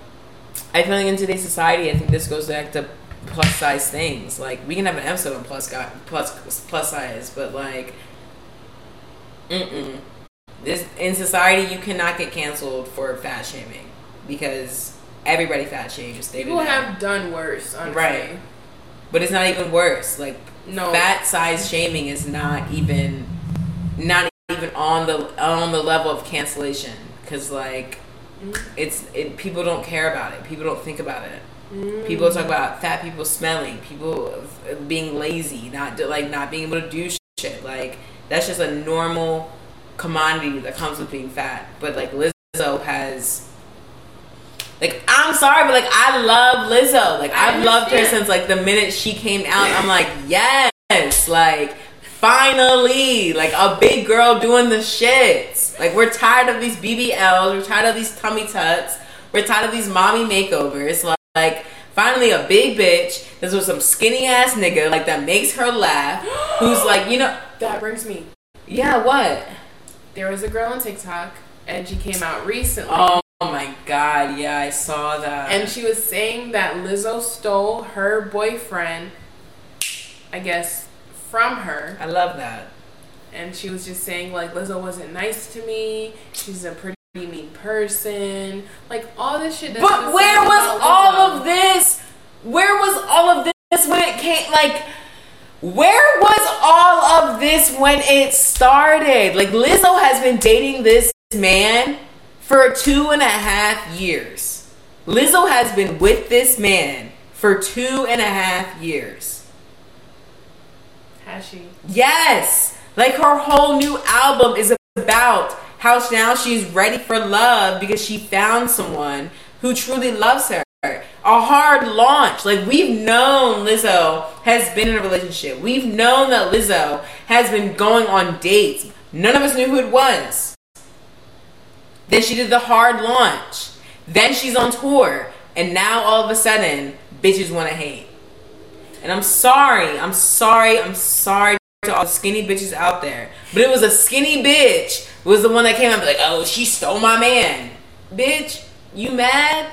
I feel like in today's society, I think this goes back to plus size things. Like we can have an episode on plus guy, plus plus size, but like, mm this in society you cannot get canceled for fat shaming because everybody fat shames. They People have done worse, honestly. Right. but it's not even worse. Like No. fat size shaming is not even not even on the on the level of cancellation because like Mm. it's it people don't care about it people don't think about it Mm. people talk about fat people smelling people being lazy not like not being able to do shit like that's just a normal commodity that comes with being fat. But like lizzo has like i'm sorry but like i love lizzo. Like i've loved her since like the minute she came out. I'm like yes like finally like a big girl doing the shits. Like we're tired of these bbls we're tired of these tummy tucks we're tired of these mommy makeovers. Like, like finally a big bitch that's with some skinny ass nigga like that makes her laugh who's like you know That brings me. yeah what There was a girl on TikTok, and she came out recently. oh my god yeah i saw that And she was saying that Lizzo stole her boyfriend, I guess, from her. i love that And she was just saying, like, Lizzo wasn't nice to me. She's a pretty mean person. Like, all this shit. But where was all Lizzo. of this? Where was all of this when it came? Like, where was all of this when it started? Like, Lizzo has been dating this man for two and a half years. Lizzo has been with this man for two and a half years. Has she? Yes. Like her whole new album is about how now she's ready for love because she found someone who truly loves her. A hard launch. Like we've known Lizzo has been in a relationship. We've known that Lizzo has been going on dates. None of us knew who it was. Then she did the hard launch. Then she's on tour. And now all of a sudden, bitches want to hate. And I'm sorry. I'm sorry. I'm sorry to all the skinny bitches out there. But it was a skinny bitch was the one that came out and be like, oh, she stole my man. Bitch, you mad?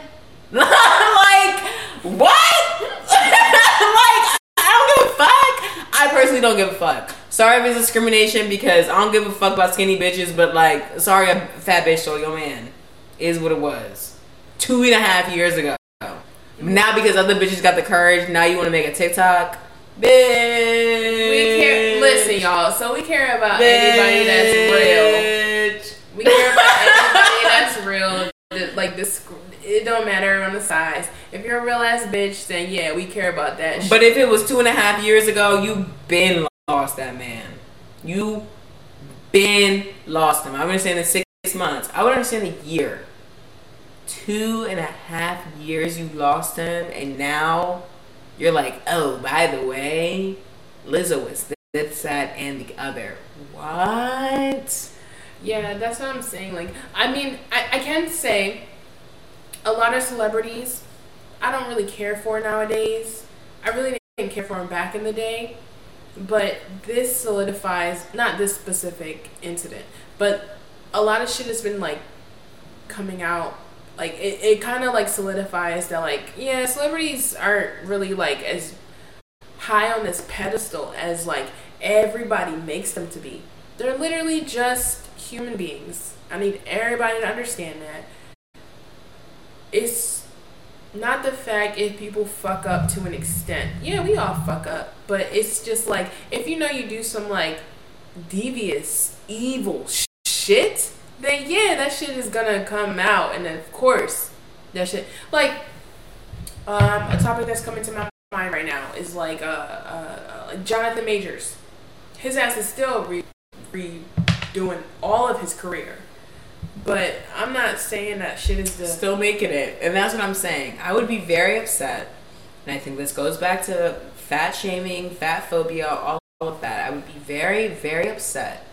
like, what? like, I don't give a fuck. I personally don't give a fuck. Sorry if it's discrimination because I don't give a fuck about skinny bitches, but like, sorry a fat bitch stole your man. Is what it was. Two and a half years ago. Now because other bitches got the courage, now you want to make a TikTok? Bitch. We care. Listen, y'all. So we care about bitch. anybody that's real. We care about anybody that's real. Like this, it don't matter on the size. If you're a real ass bitch, then yeah, we care about that. But if it was two and a half years ago, you been lost that man. You been lost him. I would understand in six months. I would understand a year. Two and a half years you lost him, and now you're like, oh, by the way, Lizzo was this, that, and the other. What? Yeah, that's what I'm saying. Like, I mean, I, I can say a lot of celebrities I don't really care for nowadays. I really didn't care for them back in the day. But this solidifies, not this specific incident, but a lot of shit has been like coming out like it, it kind of like solidifies that like yeah celebrities aren't really like as high on this pedestal as like everybody makes them to be they're literally just human beings i need everybody to understand that it's not the fact if people fuck up to an extent yeah we all fuck up but it's just like if you know you do some like devious evil sh- shit then yeah, that shit is gonna come out, and of course, that shit like um, a topic that's coming to my mind right now is like uh, uh, uh Jonathan Majors. His ass is still re- redoing all of his career. But I'm not saying that shit is the still making it, and that's what I'm saying. I would be very upset, and I think this goes back to fat shaming, fat phobia, all of that. I would be very, very upset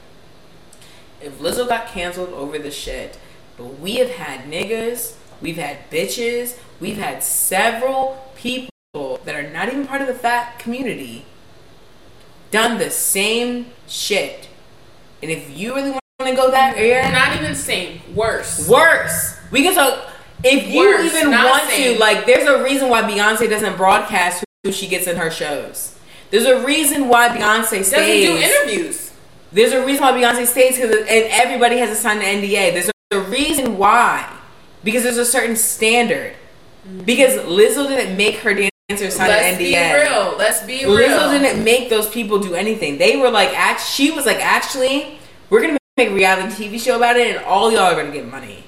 if Lizzo got canceled over the shit, but we have had niggas, we've had bitches, we've had several people that are not even part of the fat community done the same shit. And if you really want to go that area, not even same, worse. Worse. We can talk. If you worse, even want to, like, there's a reason why Beyonce doesn't broadcast who she gets in her shows. There's a reason why Beyonce stays. Doesn't do interviews. There's a reason why Beyonce stays because and everybody has to sign an NDA. There's a reason why because there's a certain standard. Because Lizzo didn't make her dancers sign Let's an NDA. Let's be real. Let's be real. Lizzo didn't make those people do anything. They were like, act. She was like, actually, we're gonna make a reality TV show about it, and all y'all are gonna get money.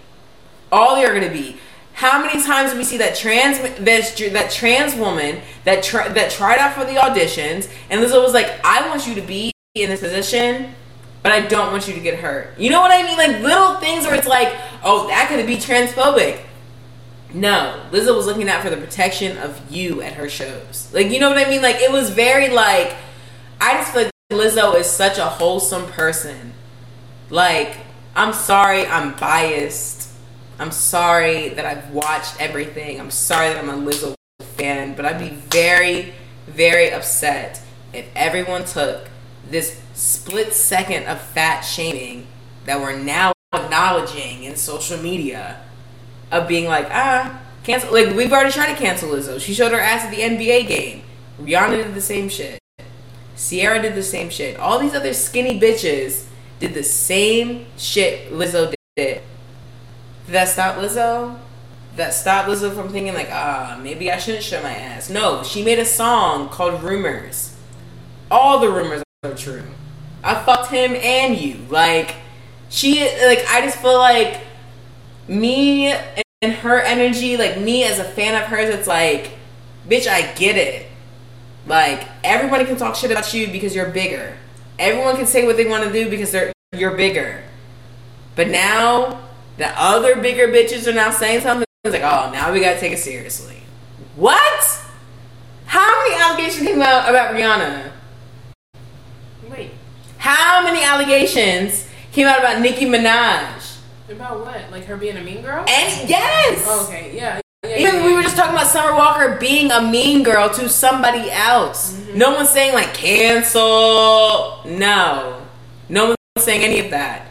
All y'all are gonna be. How many times do we see that trans that, that trans woman that tr- that tried out for the auditions, and Lizzo was like, "I want you to be in this position, but I don't want you to get hurt. You know what I mean? Like little things where it's like, oh, that could be transphobic. No, Lizzo was looking out for the protection of you at her shows. Like, you know what I mean? Like, it was very like, I just feel like Lizzo is such a wholesome person. Like, I'm sorry I'm biased. I'm sorry that I've watched everything. I'm sorry that I'm a Lizzo fan, but I'd be very, very upset if everyone took this split second of fat shaming that we're now acknowledging in social media of being like, ah, cancel. Like, we've already tried to cancel Lizzo. She showed her ass at the NBA game. Rihanna did the same shit. Ciara did the same shit. All these other skinny bitches did the same shit Lizzo did. That stop Lizzo? That stopped Lizzo from thinking like, ah, maybe I shouldn't show my ass. No, she made a song called Rumors. All the rumors are true. I fucked him and you. Like she like I just feel like me and her energy, like me as a fan of hers, it's like, bitch, I get it. Like everybody can talk shit about you because you're bigger. Everyone can say what they want to do because they're you're bigger. But now the other bigger bitches are now saying something. It's like, oh, now we gotta take it seriously. What? How many allegations came out about Rihanna? Wait, How many allegations came out about Nicki Minaj? about what? Like her being a mean girl? And yes. Oh, okay, yeah. Yeah, Even yeah, we were just talking about Summer Walker being a mean girl to somebody else. Mm-hmm. No one's saying like cancel. No. No one's saying any of that.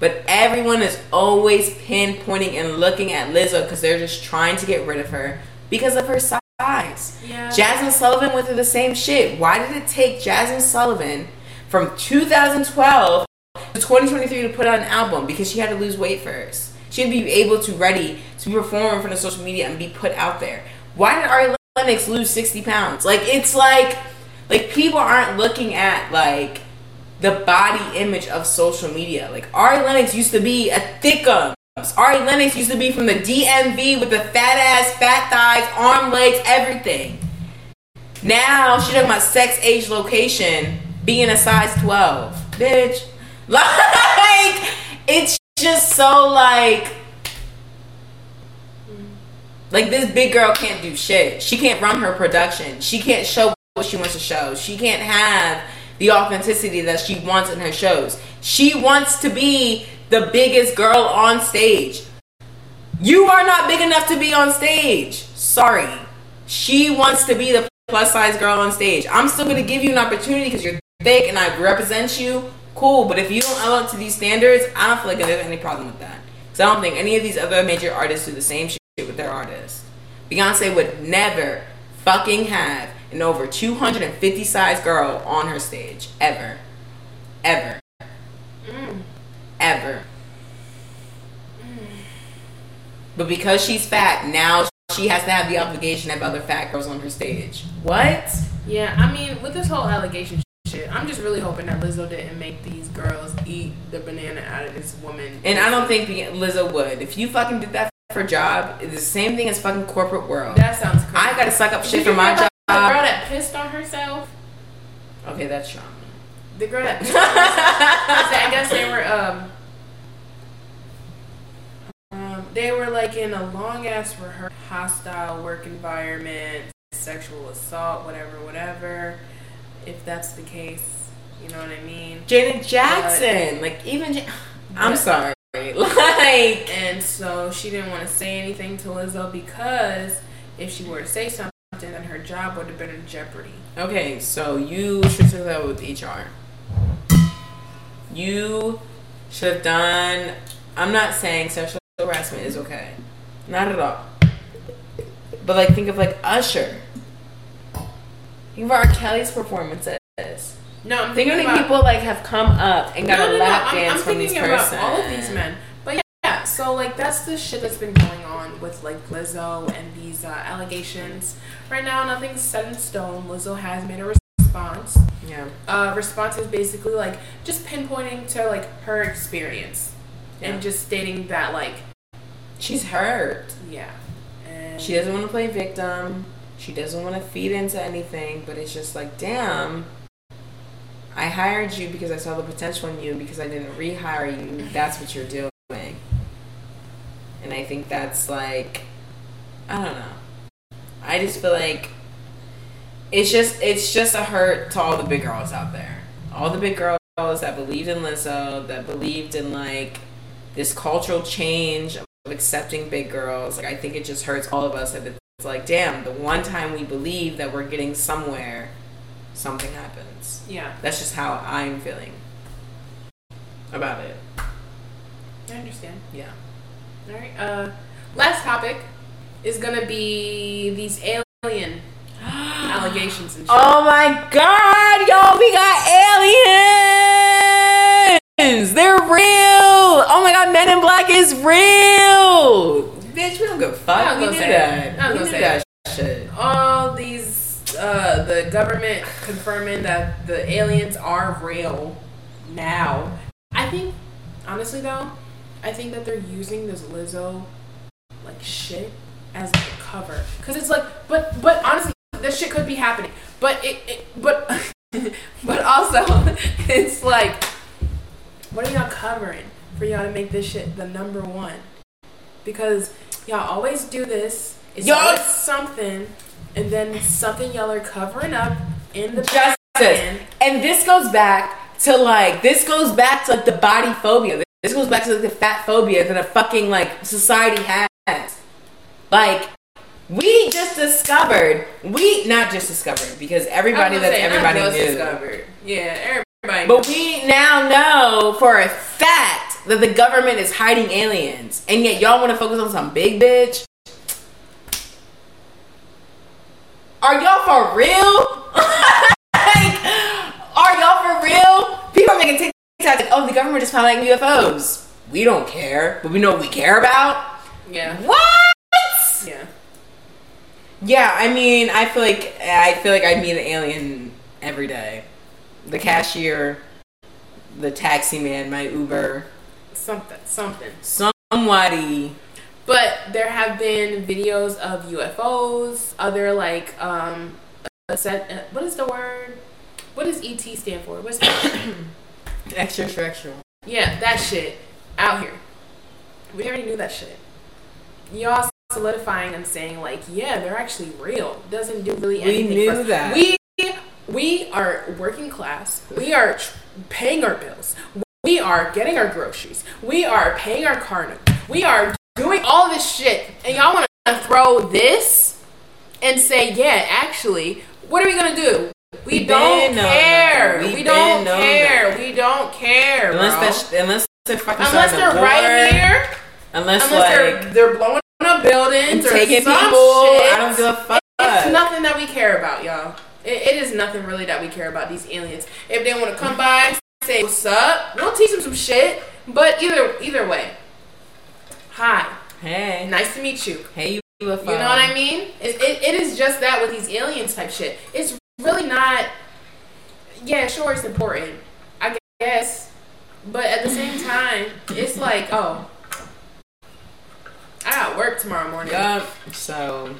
But everyone is always pinpointing and looking at Lizzo because they're just trying to get rid of her because of her size. Yeah. Jazmine Sullivan went through the same shit. Why did it take Jazmine Sullivan from 2012 to 2023 to put out an album? Because she had to lose weight first. She had to be able to ready to perform in front of social media and be put out there. Why did Ari Lennox lose 60 pounds? Like it's like like people aren't looking at like the body image of social media. Like Ari Lennox used to be a thickums. Ari Lennox used to be from the DMV with the fat ass, fat thighs, arm, legs, everything. Now she talking about sex, age, location, being a size twelve, bitch. Like it's just so like. Like this big girl can't do shit. She can't run her production. She can't show what she wants to show. She can't have the authenticity that she wants in her shows. She wants to be the biggest girl on stage. You are not big enough to be on stage. Sorry. She wants to be the plus size girl on stage. I'm still gonna give you an opportunity because you're thick and I represent you. Cool, but if you don't live up to these standards, I don't feel like there's any problem with that. Because I don't think any of these other major artists do the same shit with their artists. Beyonce would never fucking have an over 250 size girl on her stage. Ever. Ever. Mm. Ever. But because she's fat, now she has to have the obligation to have other fat girls on her stage. What? Yeah, I mean, with this whole allegation shit, I'm just really hoping that Lizzo didn't make these girls eat the banana out of this woman. And I don't think Lizzo would. If you fucking did that for a job, it's the same thing as fucking corporate world. That sounds crazy. I gotta suck up shit for my job. The girl that pissed on herself. Okay, that's trauma. The girl that pissed on herself. I guess they were um. Um, they were like in a long ass rehearsal, hostile work environment, sexual assault, whatever, whatever. If that's the case, you know what I mean. Janet Jackson, like even. Ja- I'm sorry, like And so she didn't want to say anything to Lizzo because if she were to say something, then her job would have been in jeopardy. Okay, so you should take that with HR. You should have done. I'm not saying sexual harassment is okay, not at all. But like, think of like Usher. Think of R. Kelly's performances. No, I'm Think thinking about people like have come up and got no, a no, no. lap I'm, dance I'm from thinking these about person. all of these men. But yeah, so like that's the shit that's been going on with like Lizzo and these uh, allegations. Right now, nothing's set in stone. Lizzo has made a response. Yeah. Uh, response is basically like just pinpointing to like her experience Yeah. and just stating that like She's hurt. yeah. And She doesn't want to play victim. She doesn't want to feed into anything, but it's just like, damn, I hired you because I saw the potential in you because I didn't rehire you. That's what you're doing. And I think that's like, I don't know. I just feel like it's just it's just a hurt to all the big girls out there. All the big girls that believed in Lizzo, that believed in like this cultural change of accepting big girls. Like I think it just hurts all of us that it's like, damn, the one time we believe that we're getting somewhere, something happens. yeah, That's just how I'm feeling about it. I understand. Yeah. All right. Uh, last topic is gonna be these alien allegations and shit. Oh my god, yo, we got aliens! They're real! Oh my god, Men in Black is real! Bitch, we don't give a fuck. I was we knew say that. was we knew say that shit. all these uh, the government confirming that the aliens are real now. I think honestly though, I think that they're using this Lizzo like shit as a cover because it's like but but honestly this shit could be happening but it, it but but also it's like what are y'all covering for y'all to make this shit the number one. Because y'all always do this. It's Y'all- always something, and then something y'all are covering up in the Justice. back And this goes back to like this goes back to like the body phobia. This goes back to like, the fat phobia that a fucking like society has. Like we just discovered we not just discovered because everybody I was gonna that's say, everybody knew. discovered. Yeah, everybody. But we now know for a fact that the government is hiding aliens, and yet y'all want to focus on some big bitch. Are y'all for real? like, are y'all for real? People are making TikToks like, oh, the government is piloting UFOs. We don't care, but we know what we care about. yeah, What? yeah. Yeah, I mean, I feel like I feel like I meet an alien every day. The cashier, the taxi man, my Uber, Something, something. somebody. But there have been videos of UFOs, other like um, set. Uh, what is the word? What does ET stand for? What's Extraterrestrial. yeah, that shit out here. We already knew that shit. Y'all solidifying and saying like, yeah, they're actually real. Doesn't do really anything. We knew that. We we are working class. We are tr- paying our bills. We are getting our groceries. We are paying our car note. We are doing all this shit, and y'all want to throw this and say, yeah, actually, what are we gonna do? We, We don't care. We We, don't care. We don't care, bro. Unless they're unless they're fucking Unless they're war, right here, Unless, unless like they're they're blowing up buildings or taking some people. shit. I don't give a fuck. It's nothing that we care about, y'all. It, it is nothing really that we care about these aliens. If they want to come by, say what's up, we'll teach them some shit. But either either way, hi, hey, nice to meet you. hey, you. You know what I mean? It, it, it is just that with these aliens type shit. It's really not. Yeah, sure, it's important. I guess. But at the same time, it's like, oh, I got work tomorrow morning. Yup. So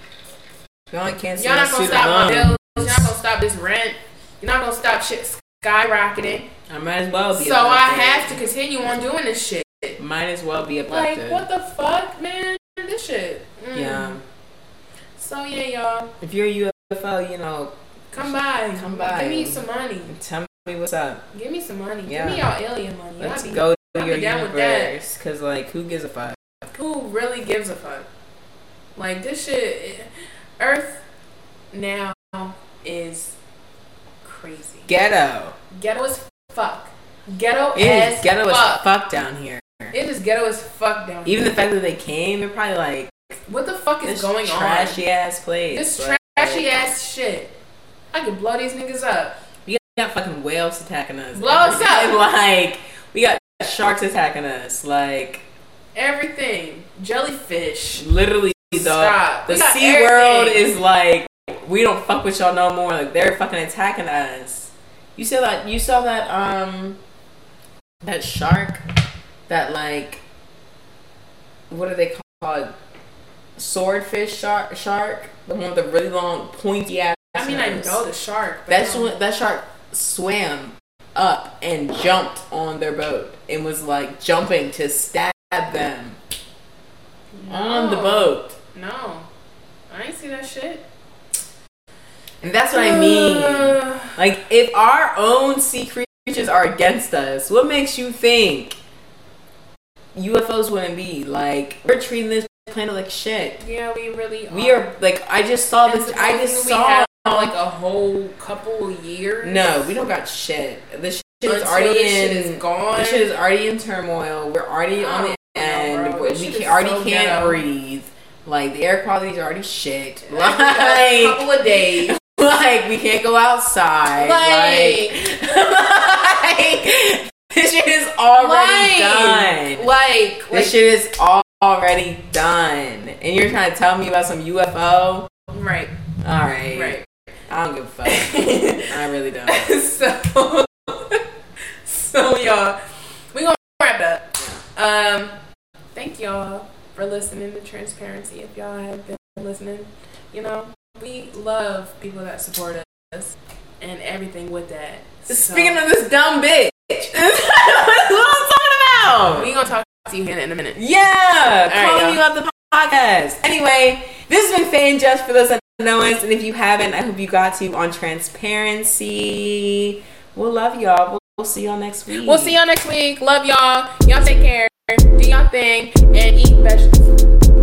y'all can't Y'all not gonna stop my bills. Y'all not gonna stop this rent. You're not gonna stop shit skyrocketing. I might as well be. So I have to continue on doing this shit. Might as well be a Like, what the fuck, man? This shit. Mm. Yeah. So yeah, y'all, If you're a UFO, you know, come by. Come by. Give me some money. tell me what's up. Give me some money. Yeah. Give me y'all alien money. Let's be- go to be your down with that. universe. Cause like, who gives a fuck? Who really gives a fuck? Like this shit. Earth now is crazy. Ghetto. Ghetto as fuck. Ghetto It as is ghetto fuck. as fuck down here. It is ghetto as fuck down here. Even the fact that they came, they're probably like What the fuck is this going trashy on? Trashy ass place. This Like, trashy ass shit. I could blow these niggas up. We got fucking whales attacking us. Blow us up. Like we got sharks attacking us. Like Everything. Jellyfish. literally, though. Stop. The Sea World is like we don't fuck with y'all no more. Like they're fucking attacking us. You saw that? You saw that? Um, that shark. That like, what are they called? Swordfish shark. Shark. The one with the really long pointy ass. I mean, I know the shark. but That's no. when that shark swam up and jumped on their boat and was like jumping to stab them on the boat. No. I ain't see that shit. And that's what I mean. Uh. Like, if our own sea creatures are against us, what makes you think UFOs wouldn't be? Like, we're treating this planet like shit. Yeah, we really We are like, I just saw this. I just we saw. like a whole couple years. No, we don't got shit. This shit is already in. shit is gone. This shit is already in turmoil. We're already on the end. we this we shit can, already so can't ghetto. breathe. Like the air quality is already shit. Like, couple of days. like we can't go outside. Like, like this shit is already done. Like, like, this shit is al- already done. And you're trying to tell me about some UFO? right, All right. right. I don't give a fuck. I really don't. so, so y'all, we gonna wrap it up. Um, thank y'all for listening to Transparency. If y'all have been listening, you know we love people that support us and everything with that. So- Speaking of this dumb bitch, what I'm talking out. We gonna talk to you Hannah in a minute. Yeah, right, calling y'all. you out the podcast. Anyway, this has been Fan Just for those that know us, and if you haven't, I hope you got to on transparency. We'll love y'all. We'll, we'll see y'all next week. We'll see y'all next week. Love y'all. Y'all take care. Do y'all thing and eat vegetables.